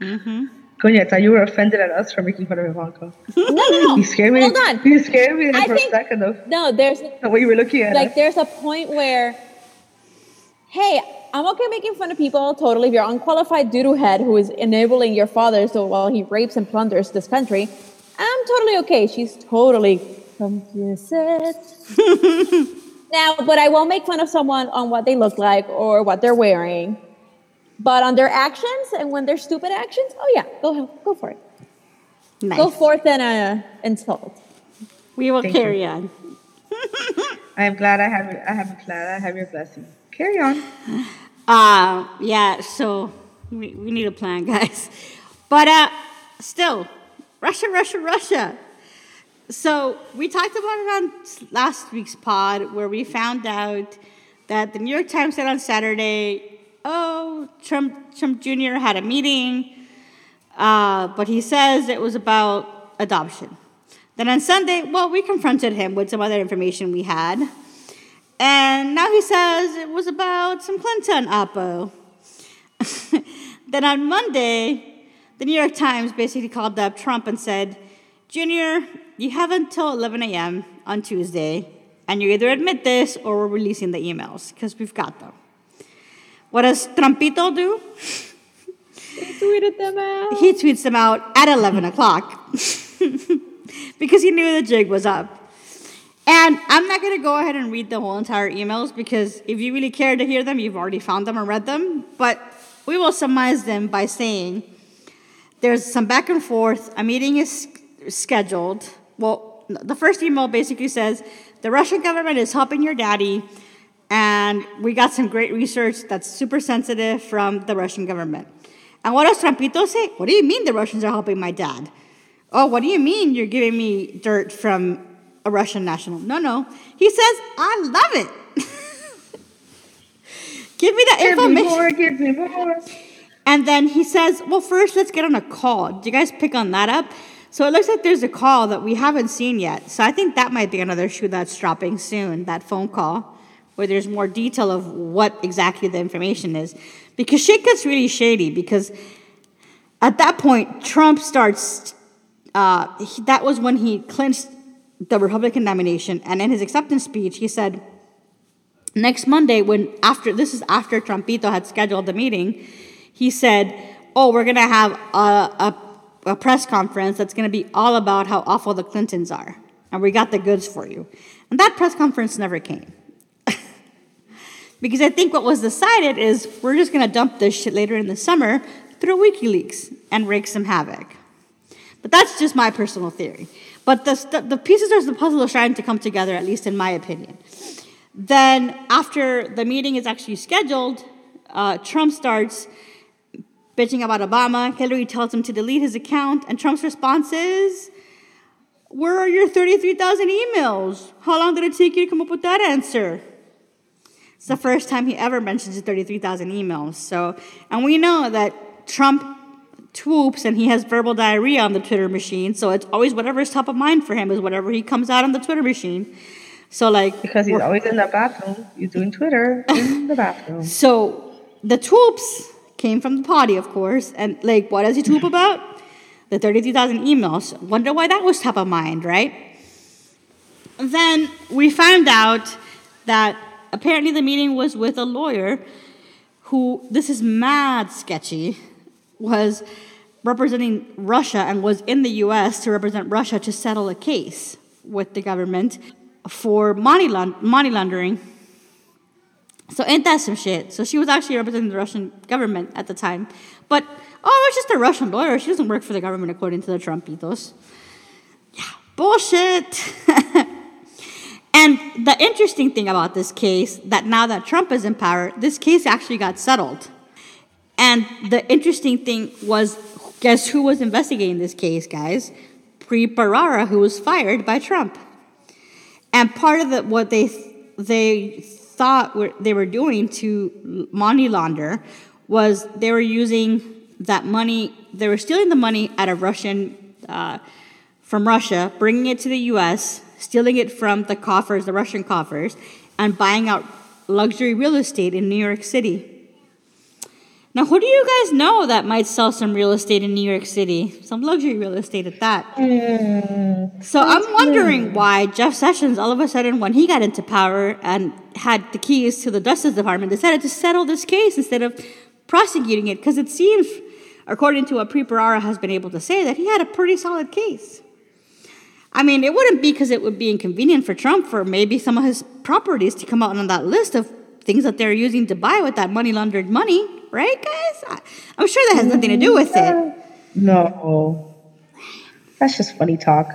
Mm-hmm. Conyeta, you were offended at us for making fun of Ivanka. No, no, no. You scared me. Hold on. You scared me I for think- a second of No, there's the way you were looking at like us. there's a point where, hey, I'm okay making fun of people totally. If you're unqualified doodoo head who is enabling your father so while he rapes and plunders this country, I'm totally okay. She's totally complicit. now, but I won't make fun of someone on what they look like or what they're wearing. But on their actions and when they're stupid actions, oh yeah, go go for it. nice. Go forth and uh, insult. We will Thank carry on. I am glad I have I am glad I have your blessing. Carry on. Uh, yeah, so we, we need a plan, guys. But uh, still, Russia, Russia, Russia. So we talked about it on last week's pod where we found out that the New York Times said on Saturday, oh, Trump, Trump Jr. had a meeting, uh, but he says it was about adoption. Then on Sunday, well, we confronted him with some other information we had. And now he says it was about some Clinton oppo. then on Monday, the New York Times basically called up Trump and said, Junior, you have until 11 a.m. on Tuesday, and you either admit this or we're releasing the emails because we've got them. What does Trumpito do? He Tweeted them out. He tweets them out at 11 o'clock because he knew the jig was up. And I'm not going to go ahead and read the whole entire emails because if you really care to hear them, you've already found them or read them. But we will summarize them by saying there's some back and forth. A meeting is scheduled. Well, the first email basically says the Russian government is helping your daddy, and we got some great research that's super sensitive from the Russian government. And what does Trampito say? What do you mean the Russians are helping my dad? Oh, what do you mean you're giving me dirt from a Russian national? No, no. He says, I love it. Give me me information. more, give me more. And then he says, Well, first, let's get on a call. Do you guys pick on that up? So it looks like there's a call that we haven't seen yet. So I think that might be another shoe that's dropping soon, that phone call, where there's more detail of what exactly the information is. Because shit gets really shady because at that point, Trump starts, uh, he- that was when he clinched the Republican nomination. And in his acceptance speech, he said, next Monday, when after this is after Trumpito had scheduled the meeting, he said, "Oh, we're gonna have a, a, a press conference that's gonna be all about how awful the Clintons are, and we got the goods for you." And that press conference never came. Because I think what was decided is we're just gonna dump this shit later in the summer through WikiLeaks and wreak some havoc. But that's just my personal theory. But the, st- the pieces of the puzzle are starting to come together, at least in my opinion. Then, after the meeting is actually scheduled, uh, Trump starts bitching about Obama. Hillary tells him to delete his account, and Trump's response is, Where are your 33,000 emails? How long did it take you to come up with that answer? It's the first time he ever mentions the 33,000 emails. So, and we know that Trump twoops and he has verbal diarrhea on the Twitter machine. So it's always whatever's top of mind for him is whatever he comes out on the Twitter machine. So like Because he's always in the bathroom. He's doing Twitter in the bathroom. So the twoops came from the potty, of course. And like, what does he twoop about? The 33,000 emails. Wonder why that was top of mind, right? Then we found out that apparently the meeting was with a lawyer who, this is mad sketchy, was representing Russia and was in the US to represent Russia to settle a case with the government for money, money laundering. So ain't that some shit? So she was actually representing the Russian government at the time. But oh, it's just a Russian lawyer. She doesn't work for the government according to the Trumpitos. Yeah, bullshit. and the interesting thing about this case, that now that Trump is in power, this case actually got settled. And the interesting thing was, guess who was investigating this case, guys? Preet Bharara, who was fired by Trump. And part of the, what they they thought were, they were doing to money launder was they were using that money. They were stealing the money out of Russian uh, from Russia, bringing it to the U.S., stealing it from the coffers, the Russian coffers, and buying out luxury real estate in New York City. Now, who do you guys know that might sell some real estate in New York City? Some luxury real estate at that. Hmm. So I'm wondering why Jeff Sessions, all of a sudden, when he got into power and had the keys to the Justice Department, decided to settle this case instead of prosecuting it, because it seems, according to what Preet Bharara has been able to say, that he had a pretty solid case. I mean, it wouldn't be because it would be inconvenient for Trump for maybe some of his properties to come out on that list of things that they're using to buy with that money laundered money, right, guys? I, I'm sure that has nothing to do with it. No. That's just funny talk.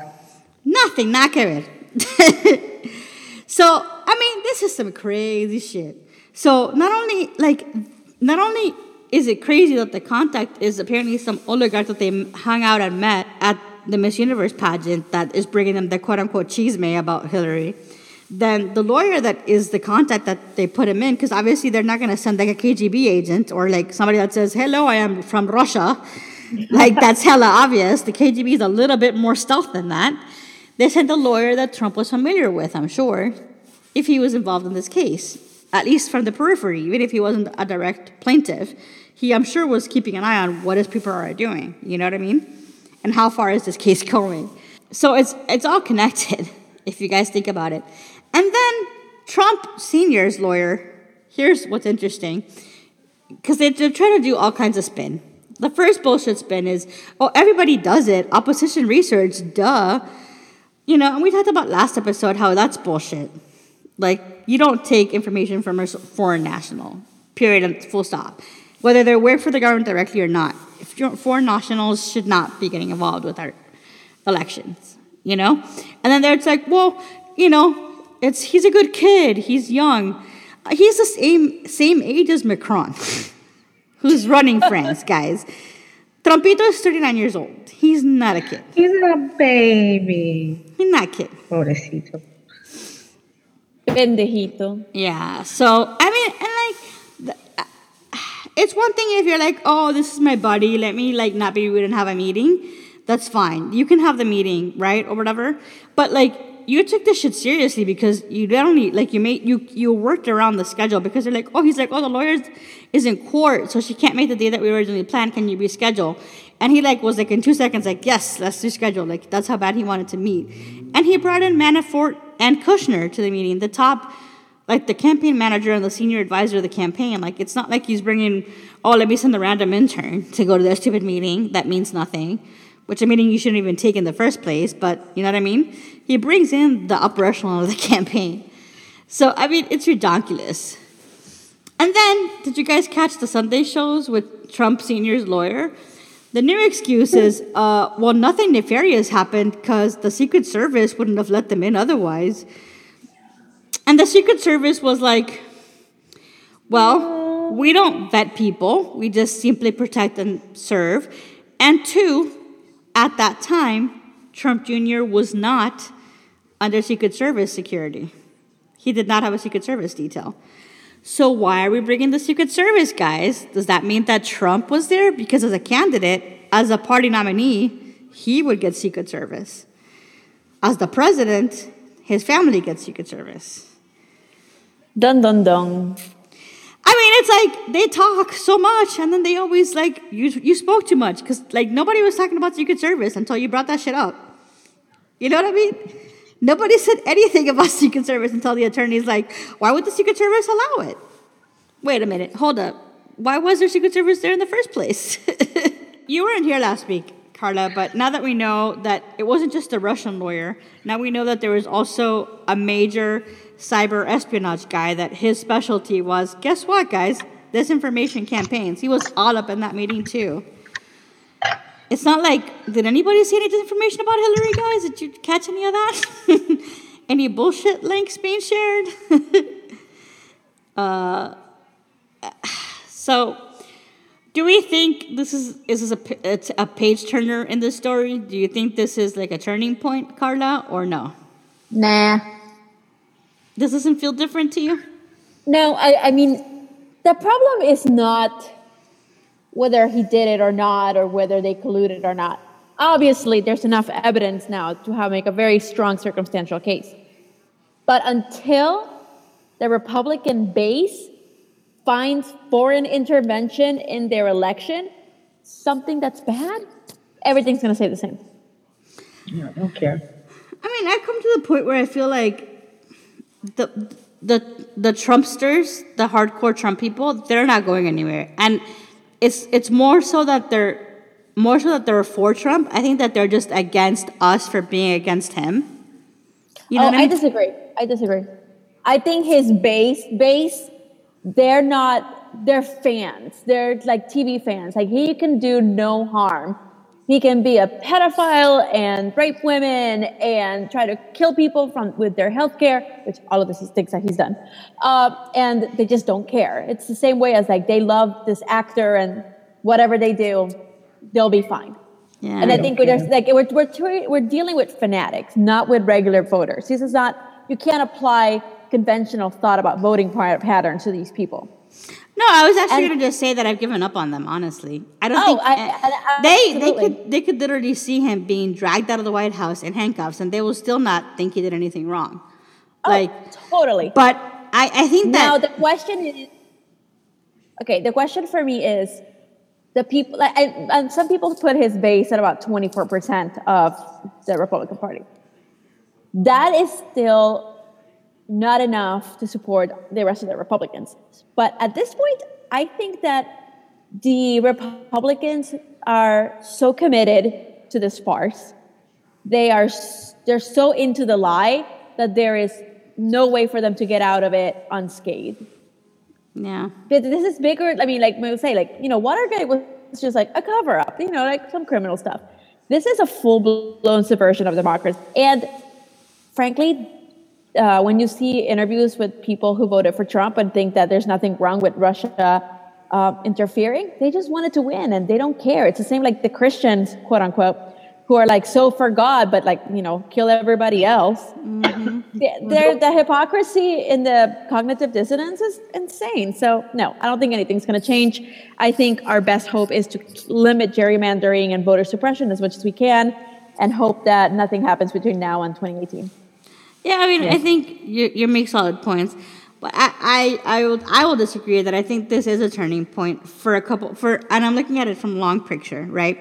Nothing, not que so, I mean, this is some crazy shit. So, not only, like, not only is it crazy that the contact is apparently some oligarch that they hung out and met at the Miss Universe pageant that is bringing them the quote unquote chisme about Hillary, then the lawyer that is the contact that they put him in, because obviously they're not going to send like a KGB agent or like somebody that says, hello, I am from Russia. like that's hella obvious. The KGB is a little bit more stealth than that. They sent a lawyer that Trump was familiar with, I'm sure, if he was involved in this case, at least from the periphery, even if he wasn't a direct plaintiff. He, I'm sure, was keeping an eye on what his people are doing. You know what I mean? And how far is this case going? So it's it's all connected, if you guys think about it. And then Trump Senior's lawyer. Here's what's interesting, because they, they're trying to do all kinds of spin. The first bullshit spin is, oh, everybody does it. Opposition research, duh. You know, and we talked about last episode how that's bullshit. Like, you don't take information from a foreign national, period, full stop. Whether they're work for the government directly or not. If foreign nationals should not be getting involved with our elections, you know? And then there's like, well, you know, it's he's a good kid, he's young. He's the same same age as Macron, who's running France, guys. Trumpito is 39 years old. He's not a kid. He's a baby. He's not a kid. Pobrecito. Pendejito. Yeah. So I mean, and like, the, it's one thing if you're like, oh, this is my buddy. Let me like not be rude and have a meeting. That's fine. You can have the meeting, right, or whatever. But like, you took this shit seriously because you don't need like you made you you worked around the schedule because they're like, oh, he's like, oh, the lawyer is in court, so she can't make the day that we originally planned. Can you reschedule? And he like was like in two seconds like, yes, let's reschedule. Like that's how bad he wanted to meet. And he brought in Manafort and Kushner to the meeting, the top like the campaign manager and the senior advisor of the campaign. Like it's not like he's bringing, oh, let me send a random intern to go to their stupid meeting that means nothing, which a meeting you shouldn't even take in the first place. But you know what I mean? He brings in the upper echelon of the campaign. So I mean, it's ridiculous. And then, did you guys catch the Sunday shows with Trump Senior's lawyer? The new excuse is, uh, well, nothing nefarious happened because the Secret Service wouldn't have let them in otherwise. And the Secret Service was like, well, we don't vet people, we just simply protect and serve. And two, at that time, Trump Jr. was not under Secret Service security. He did not have a Secret Service detail. So why are we bringing the Secret Service, guys? Does that mean that Trump was there? Because as a candidate, as a party nominee, he would get Secret Service. As the president, his family gets Secret Service. Dun dun dun. I mean, it's like they talk so much, and then they always like you. You spoke too much because like nobody was talking about Secret Service until you brought that shit up. You know what I mean? Nobody said anything about Secret Service until the attorney's like, "Why would the Secret Service allow it?" Wait a minute, hold up. Why was there Secret Service there in the first place? you weren't here last week, Carla, but now that we know that it wasn't just a Russian lawyer, now we know that there was also a major cyber espionage guy that his specialty was guess what, guys? Disinformation campaigns. He was all up in that meeting too. It's not like, did anybody see any disinformation about Hillary, guys? Did you catch any of that? any bullshit links being shared? uh, so, do we think this is is this a, a page turner in this story? Do you think this is like a turning point, Carla, or no? Nah. This doesn't feel different to you? No, I, I mean, the problem is not whether he did it or not, or whether they colluded or not. Obviously, there's enough evidence now to have make a very strong circumstantial case. But until the Republican base finds foreign intervention in their election, something that's bad, everything's going to stay the same. Yeah, I don't care. I mean, I come to the point where I feel like the the the Trumpsters, the hardcore Trump people, they're not going anywhere. And it's it's more so that they're more so that they're for Trump. I think that they're just against us for being against him. You know oh, what I I disagree. I disagree. I think his base base, they're not they're fans. They're like TV fans. Like he can do no harm. He can be a pedophile and rape women and try to kill people from with their health care, which all of this is things that he's done. Uh, and they just don't care. It's the same way as like they love this actor and whatever they do, they'll be fine. Yeah. and I I think don't we're just, like we're we're we're dealing with fanatics, not with regular voters. This is not you can't apply conventional thought about voting pa- patterns to these people. No, I was actually going to just say that I've given up on them. Honestly, I don't Oh, think I- eh, I- I- they they could they could literally see him being dragged out of the White House in handcuffs, and they will still not think he did anything wrong. Like, oh, totally. but I I think that now the question is okay the question for me is the people and, and some people put his base at about 24% of the republican party that is still not enough to support the rest of the republicans but at this point i think that the republicans are so committed to this farce they are they're so into the lie that there is no way for them to get out of it unscathed yeah. but this is bigger. I mean, like we say, like you know, Watergate was just like a cover up. You know, like some criminal stuff. This is a full blown subversion of democracy. And frankly, uh, when you see interviews with people who voted for Trump and think that there's nothing wrong with Russia uh, interfering, they just wanted to win and they don't care. It's the same like the Christians, quote unquote, who are like so for God, but like you know, kill everybody else. The- the hypocrisy in the cognitive dissonance is insane. So no, I don't think anything's going to change. I think our best hope is to limit gerrymandering and voter suppression as much as we can, and hope that nothing happens between now and 2018. Yeah, I mean, I think you you make solid points, but I, I I will I will disagree that I think this is a turning point for a couple for, and I'm looking at it from long picture, right?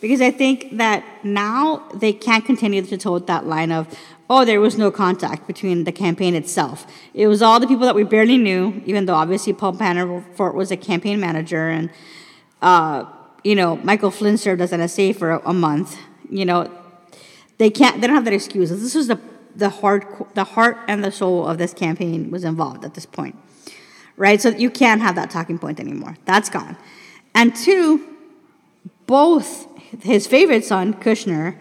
Because I think that now they can't continue to tote that line of, oh, there was no contact between the campaign itself. It was all the people that we barely knew, even though obviously Paul Manafort was a campaign manager and uh, you know, Michael Flynn served as NSA for a, a month. You know, they can't. They don't have that excuse. This was the the heart, the heart and the soul of this campaign was involved at this point, right? So you can't have that talking point anymore. That's gone. And two, both his favorite son Kushner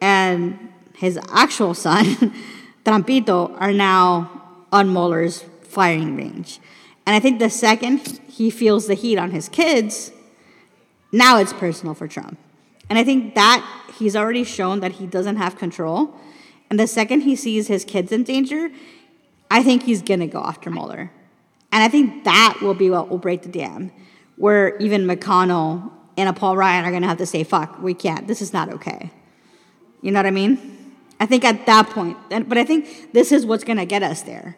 and his actual son Trampito are now on Mueller's firing range. And I think the second he feels the heat on his kids, now it's personal for Trump. And I think that he's already shown that he doesn't have control. And the second he sees his kids in danger, I think he's going to go after Mueller. And I think that will be what will break the dam, where even McConnell and a Paul Ryan are going to have to say, fuck, we can't. This is not okay. You know what I mean? I think at that point, but I think this is what's going to get us there.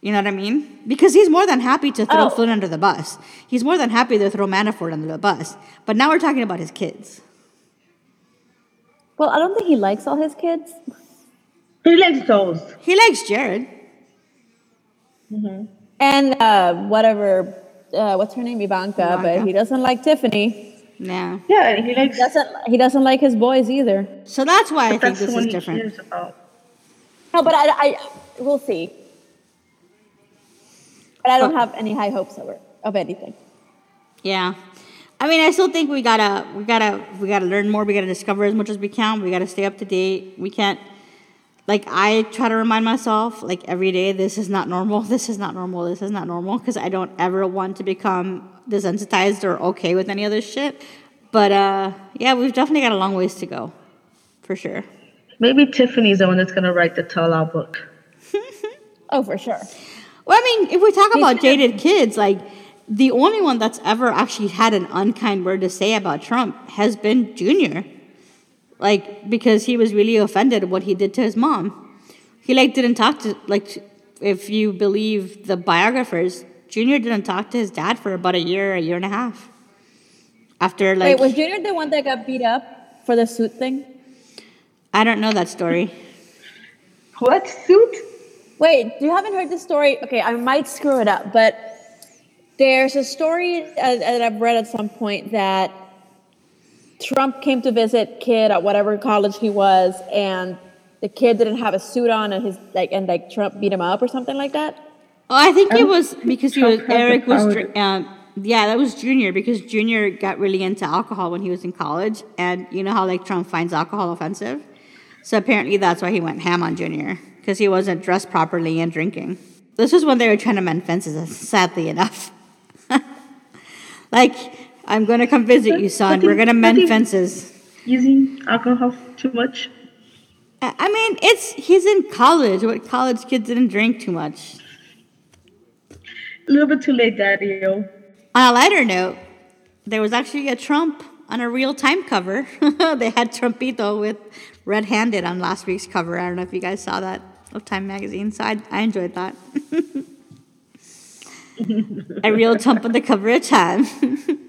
You know what I mean? Because he's more than happy to throw Oh. Flynn under the bus. He's more than happy to throw Manafort under the bus. But now we're talking about his kids. Well, I don't think he likes all his kids. He likes those. He likes Jared. Mhm. And uh, whatever, uh, what's her name, Ivanka, Ivanka. but he doesn't like Tiffany. Yeah. Yeah, he likes. He doesn't he doesn't like his boys either. So that's why I think this is different. No, but I, I we'll see. But I don't have any high hopes of it, of anything. Yeah. I mean, I still think we gotta, we gotta, we gotta learn more. We gotta discover as much as we can. We gotta stay up to date. We can't, like, I try to remind myself, like, every day, this is not normal. This is not normal. This is not normal. Because I don't ever want to become desensitized or okay with any of this shit. But, uh, yeah, we've definitely got a long ways to go. For sure. Maybe Tiffany's the one that's gonna write the tell-all book. Oh, for sure. Well, I mean, if we talk about gonna- jaded kids, like the only one that's ever actually had an unkind word to say about Trump has been Junior. Like because he was really offended at what he did to his mom. He like didn't talk to like if you believe the biographers, Junior didn't talk to his dad for about a year, a year and a half. After like Wait, was Junior the one that got beat up for the suit thing? I don't know that story. What suit? Wait, you haven't heard the story? Okay, I might screw it up, but there's a story uh, that I've read at some point that Trump came to visit kid at whatever college he was, and the kid didn't have a suit on, and his like, and like Trump beat him up or something like that. Oh, I think it was because he was Eric was power dr- to- um, yeah that was Junior because Junior got really into alcohol when he was in college and you know how like Trump finds alcohol offensive, so apparently that's why he went ham on Junior because he wasn't dressed properly and drinking. This was when they were trying to mend fences. Sadly enough, like I'm gonna come visit you, son. We're gonna mend he- fences. using alcohol too much? I I mean, it's he's in college. What college kids didn't drink too much? A little bit too late, Daddy. On a lighter note, there was actually a Trump on a real time cover. they had Trumpito with red handed on last week's cover. I don't know if you guys saw that of Time magazine, so I, I enjoyed that. a real Trump on the cover of Time.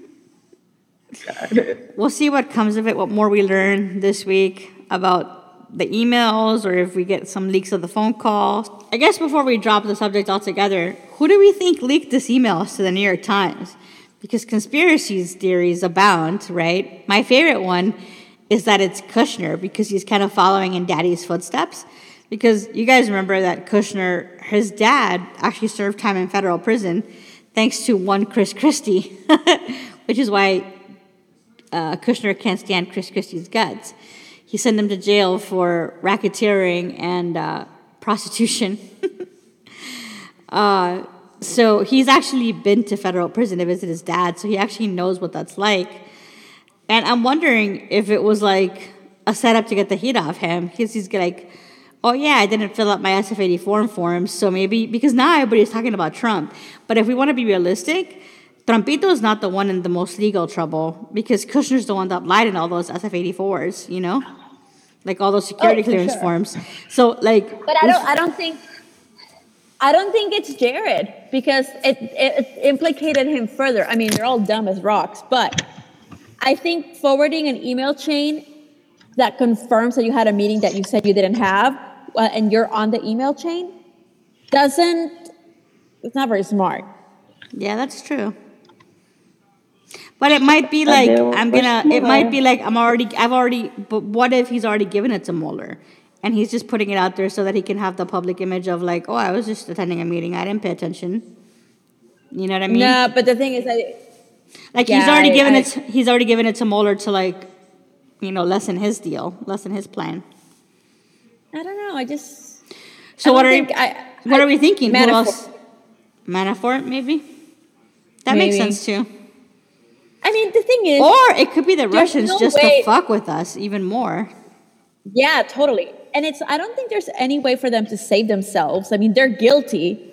we'll see what comes of it, what more we learn this week about the emails or if we get some leaks of the phone calls. I guess before we drop the subject altogether, who do we think leaked this emails to the New York Times? Because conspiracies theories abound, right? My favorite one is that it's Kushner because he's kind of following in daddy's footsteps. Because you guys remember that Kushner, his dad, actually served time in federal prison thanks to one Chris Christie, which is why uh, Kushner can't stand Chris Christie's guts. He sent him to jail for racketeering and uh, prostitution. uh, so he's actually been to federal prison to visit his dad, so he actually knows what that's like. And I'm wondering if it was like a setup to get the heat off him, because he's like, oh yeah, I didn't fill out my SF-80 form forms, so maybe because now everybody's talking about Trump. But if we want to be realistic, Trumpito is not the one in the most legal trouble because Kushner's the one that lied in all those SF-84s, you know, like all those security Oh, clearance sure. forms. So like, But I don't. I don't think. I don't think it's Jared because it, it, it implicated him further. I mean, they're all dumb as rocks, but I think forwarding an email chain that confirms that you had a meeting that you said you didn't have, uh, and you're on the email chain, doesn't. It's not very smart. Yeah, that's true. But it might be like I'm gonna. It might be like I'm already. I've already. But what if he's already given it to Mueller, and he's just putting it out there so that he can have the public image of like, oh, I was just attending a meeting. I didn't pay attention. You know what I mean? no, but the thing is, I, Like he's already I- given I- it. He's already given it to Mueller to like, you know, lessen his deal, lessen his plan. I don't know. I just. So I what are you? think I- what I- are we thinking? Who Manafort. else? Manafort, maybe. That makes sense too. I mean, the thing is, Or it could be the Russians no just way- to fuck with us even more. Yeah, totally. And it's I don't think there's any way for them to save themselves. I mean, they're guilty.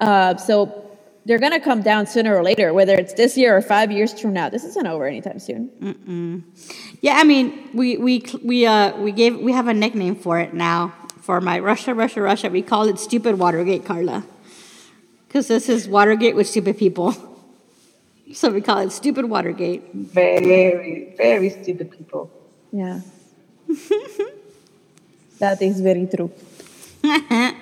Uh, so they're gonna come down sooner or later, whether it's this year or five years from now. This isn't over anytime soon. Yeah, I mean, we we we uh we gave we have a nickname for it now for my Russia Russia Russia. We call it Stupid Watergate, Carla, because this is Watergate with stupid people. So we call it Stupid Watergate. Very, very stupid people. Yeah. that is very true. I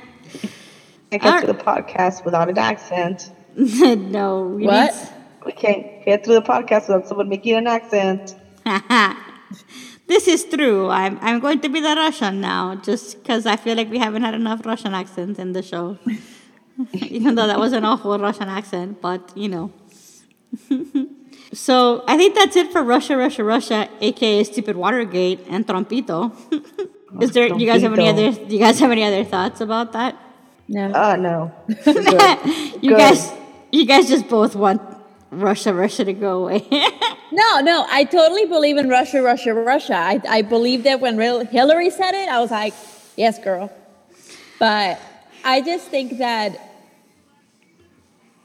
get Alright. through the podcast without an accent. no, we What? We can't get through the podcast without someone making an accent. this is true. I'm I'm going to be the Russian now, just because I feel like we haven't had enough Russian accents in the show. Even though that was an awful Russian accent, but you know. so I think that's it for Russia, Russia, Russia, aka Stupid Watergate and Trompito. Is there? Do you guys have any other? Do you guys have any other thoughts about that? No. Uh, no. You Good. guys, you guys just both want Russia, Russia to go away. No, no, I totally believe in Russia, Russia, Russia. I, I believe that when real Hillary said it, I was like, yes, girl. But I just think that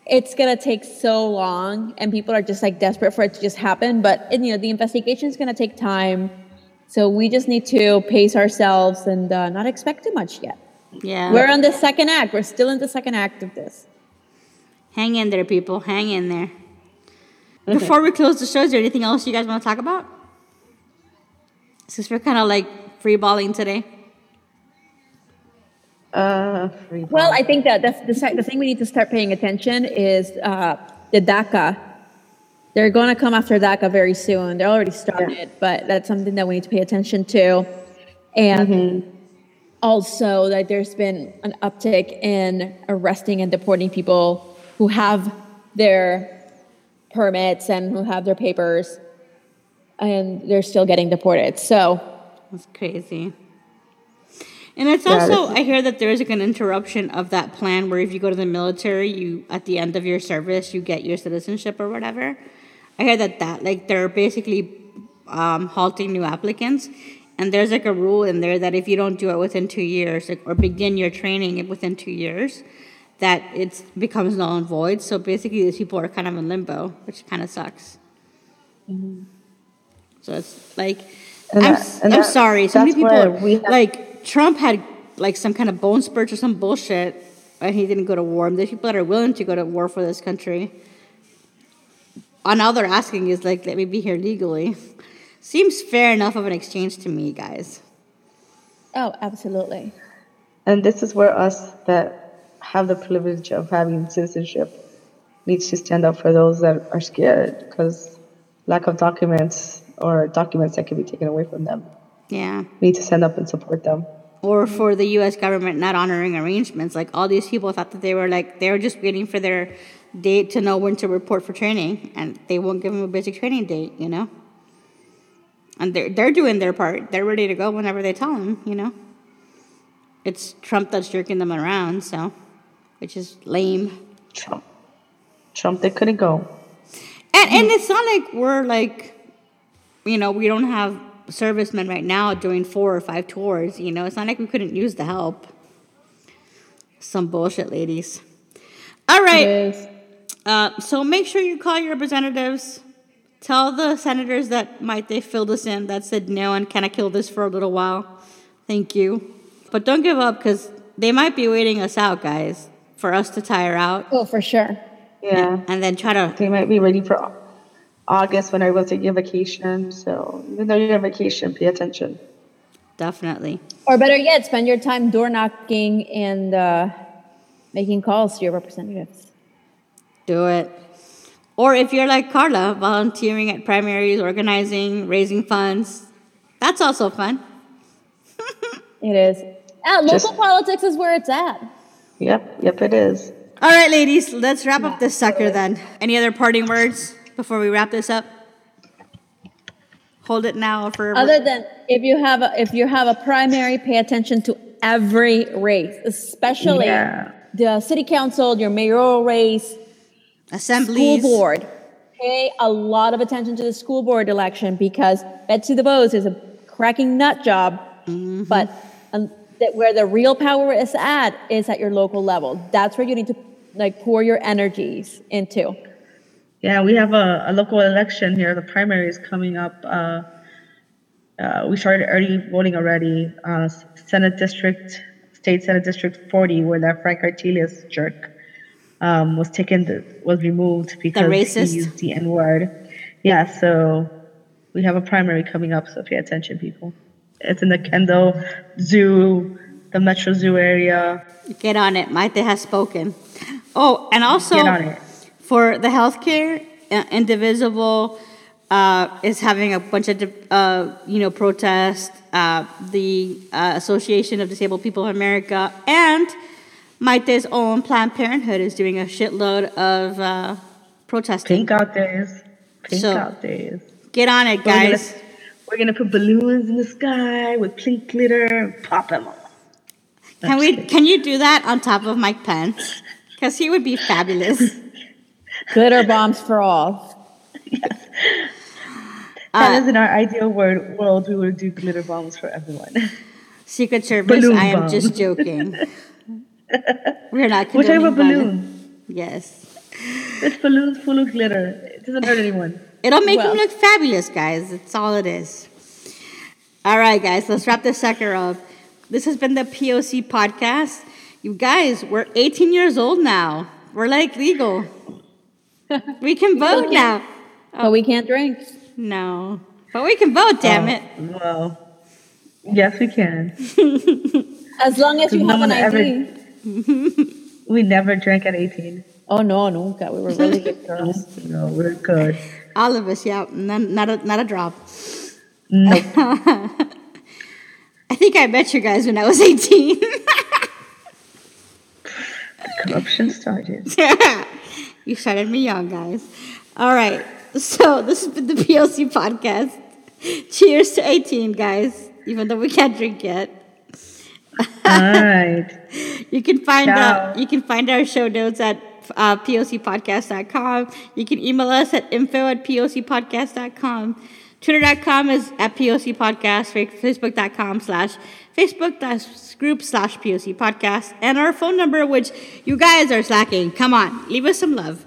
it's gonna take so long, and people are just like desperate for it to just happen. But and, you know, the investigation is gonna take time, so we just need to pace ourselves and uh, not expect too much yet. yeah. We're on the second act. We're still in the second act of this. Hang in there, people. Hang in there. Before we close the show, is there anything else you guys want to talk about? Since we're kind of like freeballing today. Uh, Well, I think that that's the, the thing we need to start paying attention is uh, the DACA. They're going to come after DACA very soon. They're already started, but that's something that we need to pay attention to. And also that there's been an uptick in arresting and deporting people who have their permits and who have their papers, and they're still getting deported. So That's crazy. And it's Yeah, also, I hear that there is like an interruption of that plan where if you go to the military, you at the end of your service, you get your citizenship or whatever. I hear that that like they're basically um, halting new applicants. And there's like a rule in there that if you don't do it within two years, like, or begin your training within two years, that it becomes null and void. So basically, these people are kind of in limbo, which kind of sucks. So it's like, And I'm, that- I'm that- sorry. So many people, are, we have- like Trump had like some kind of bone spurts or some bullshit, and he didn't go to war. And there's people that are willing to go to war for this country. And all they're asking is like, let me be here legally. Seems fair enough of an exchange to me, guys. Oh, absolutely. And this is where us that have the privilege of having citizenship needs to stand up for those that are scared because lack of documents or documents that can be taken away from them. Yeah. We need to stand up and support them. Or for the U.S. government not honoring arrangements. Like all these people thought that they were like they were just waiting for their date to know when to report for training, and they won't give them a basic training date. You know. And they're they're doing their part. They're ready to go whenever they tell them. You know. It's Trump that's jerking them around, so which is lame. Trump. Trump, they couldn't go. And and it's not like we're like, you know, we don't have servicemen right now doing four or five tours. You know, it's not like we couldn't use the help. Some bullshit, ladies. All right. Yes. Uh, so make sure you call your representatives. Tell the senators that Maite filled us in that said no and can I kill this for a little while. Thank you. But don't give up because they might be waiting us out, guys, for us to tire out Oh, for sure. Yeah. and then try to They might be ready for Au- August when everyone's taking a vacation. So even though you're on vacation, pay attention. definitely. Or better yet, spend your time door knocking and uh, making calls to your representatives. Do it. Or if you're like Carla, volunteering at primaries, organizing, raising funds, that's also fun. It is. Ah, local Just- politics is where it's at. Yep. Yep, it is. All right, ladies, let's wrap up this sucker then. Any other parting words before we wrap this up? Hold it now for. Other than if you have a, if you have a primary, pay attention to every race, especially Yeah. the city council, your mayoral race, assembly, school board. Pay a lot of attention to the school board election because Betsy DeVos is a cracking nut job, but um, that where the real power is at is at your local level. That's where you need to like pour your energies into. Yeah, we have a, a local election here. The primary is coming up. Uh, uh, we started early voting already. Uh, Senate District, State Senate District 40, where that Frank Artiles jerk um, was taken, the, was removed because he used the N word. Yeah, so we have a primary coming up, so pay attention, people. It's in the Kendall Zoo, the Metro Zoo area. Get on it. Maite has spoken. Oh, and also Get on it. For the healthcare, Indivisible uh, is having a bunch of uh, you know protests. Uh, the uh, Association of Disabled People of America and Maite's own Planned Parenthood is doing a shitload of uh, protesting. Pink out days. Pink So- out days. Get on it, We're gonna- guys. We're gonna put balloons in the sky with pink glitter and pop them all. Can we? Can you do that on top of Mike Pence? Because he would be fabulous. Glitter bombs for all. That is uh, in our ideal word, world, we would do glitter bombs for everyone. Secret Service, Balloon I am bomb. just joking. We're not We're talking condoning about violence. balloons. Yes. It's balloons full of glitter. It doesn't hurt anyone. It'll make Well. him look fabulous, guys. That's all it is. All right, guys, let's wrap this sucker up. This has been the POC podcast. You guys, we're 18 years old now. We're like legal. We can vote now. But we can't drink. No. But we can vote, oh, damn Oh, it. Well, yes, we can. As long as you have one an ever- ID. We never drank at 18. Oh no, nunca. We were really good girls. No, we're good. All of us, yeah. Not, not, a, not a drop. Nope. I think I met you guys when I was 18. Corruption started. You started me young, guys. All right. So this has been the POC podcast. Cheers to 18, guys. Even though we can't drink yet. All right. You can find Ciao. uh, you can find our show notes at uh, pocpodcast.com. You can email us at info at pocpodcast.com. Twitter.com is at POC Podcast, Facebook.com slash Facebook group slash POC Podcast, and our phone number, which you guys are slacking. Come on, leave us some love.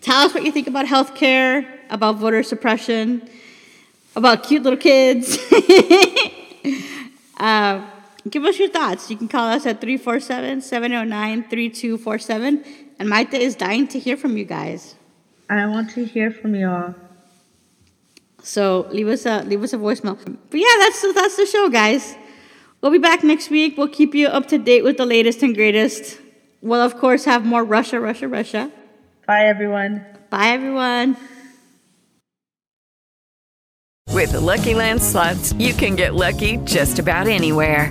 Tell us what you think about healthcare, about voter suppression, about cute little kids. uh, give us your thoughts. You can call us at 347 709 3247. And Maite is dying to hear from you guys. I want to hear from y'all. So leave us a leave us a voicemail. But yeah, that's that's the show, guys. We'll be back next week. We'll keep you up to date with the latest and greatest. We'll of course have more Russia, Russia, Russia. Bye, everyone. Bye, everyone. With the Lucky Land slots, you can get lucky just about anywhere.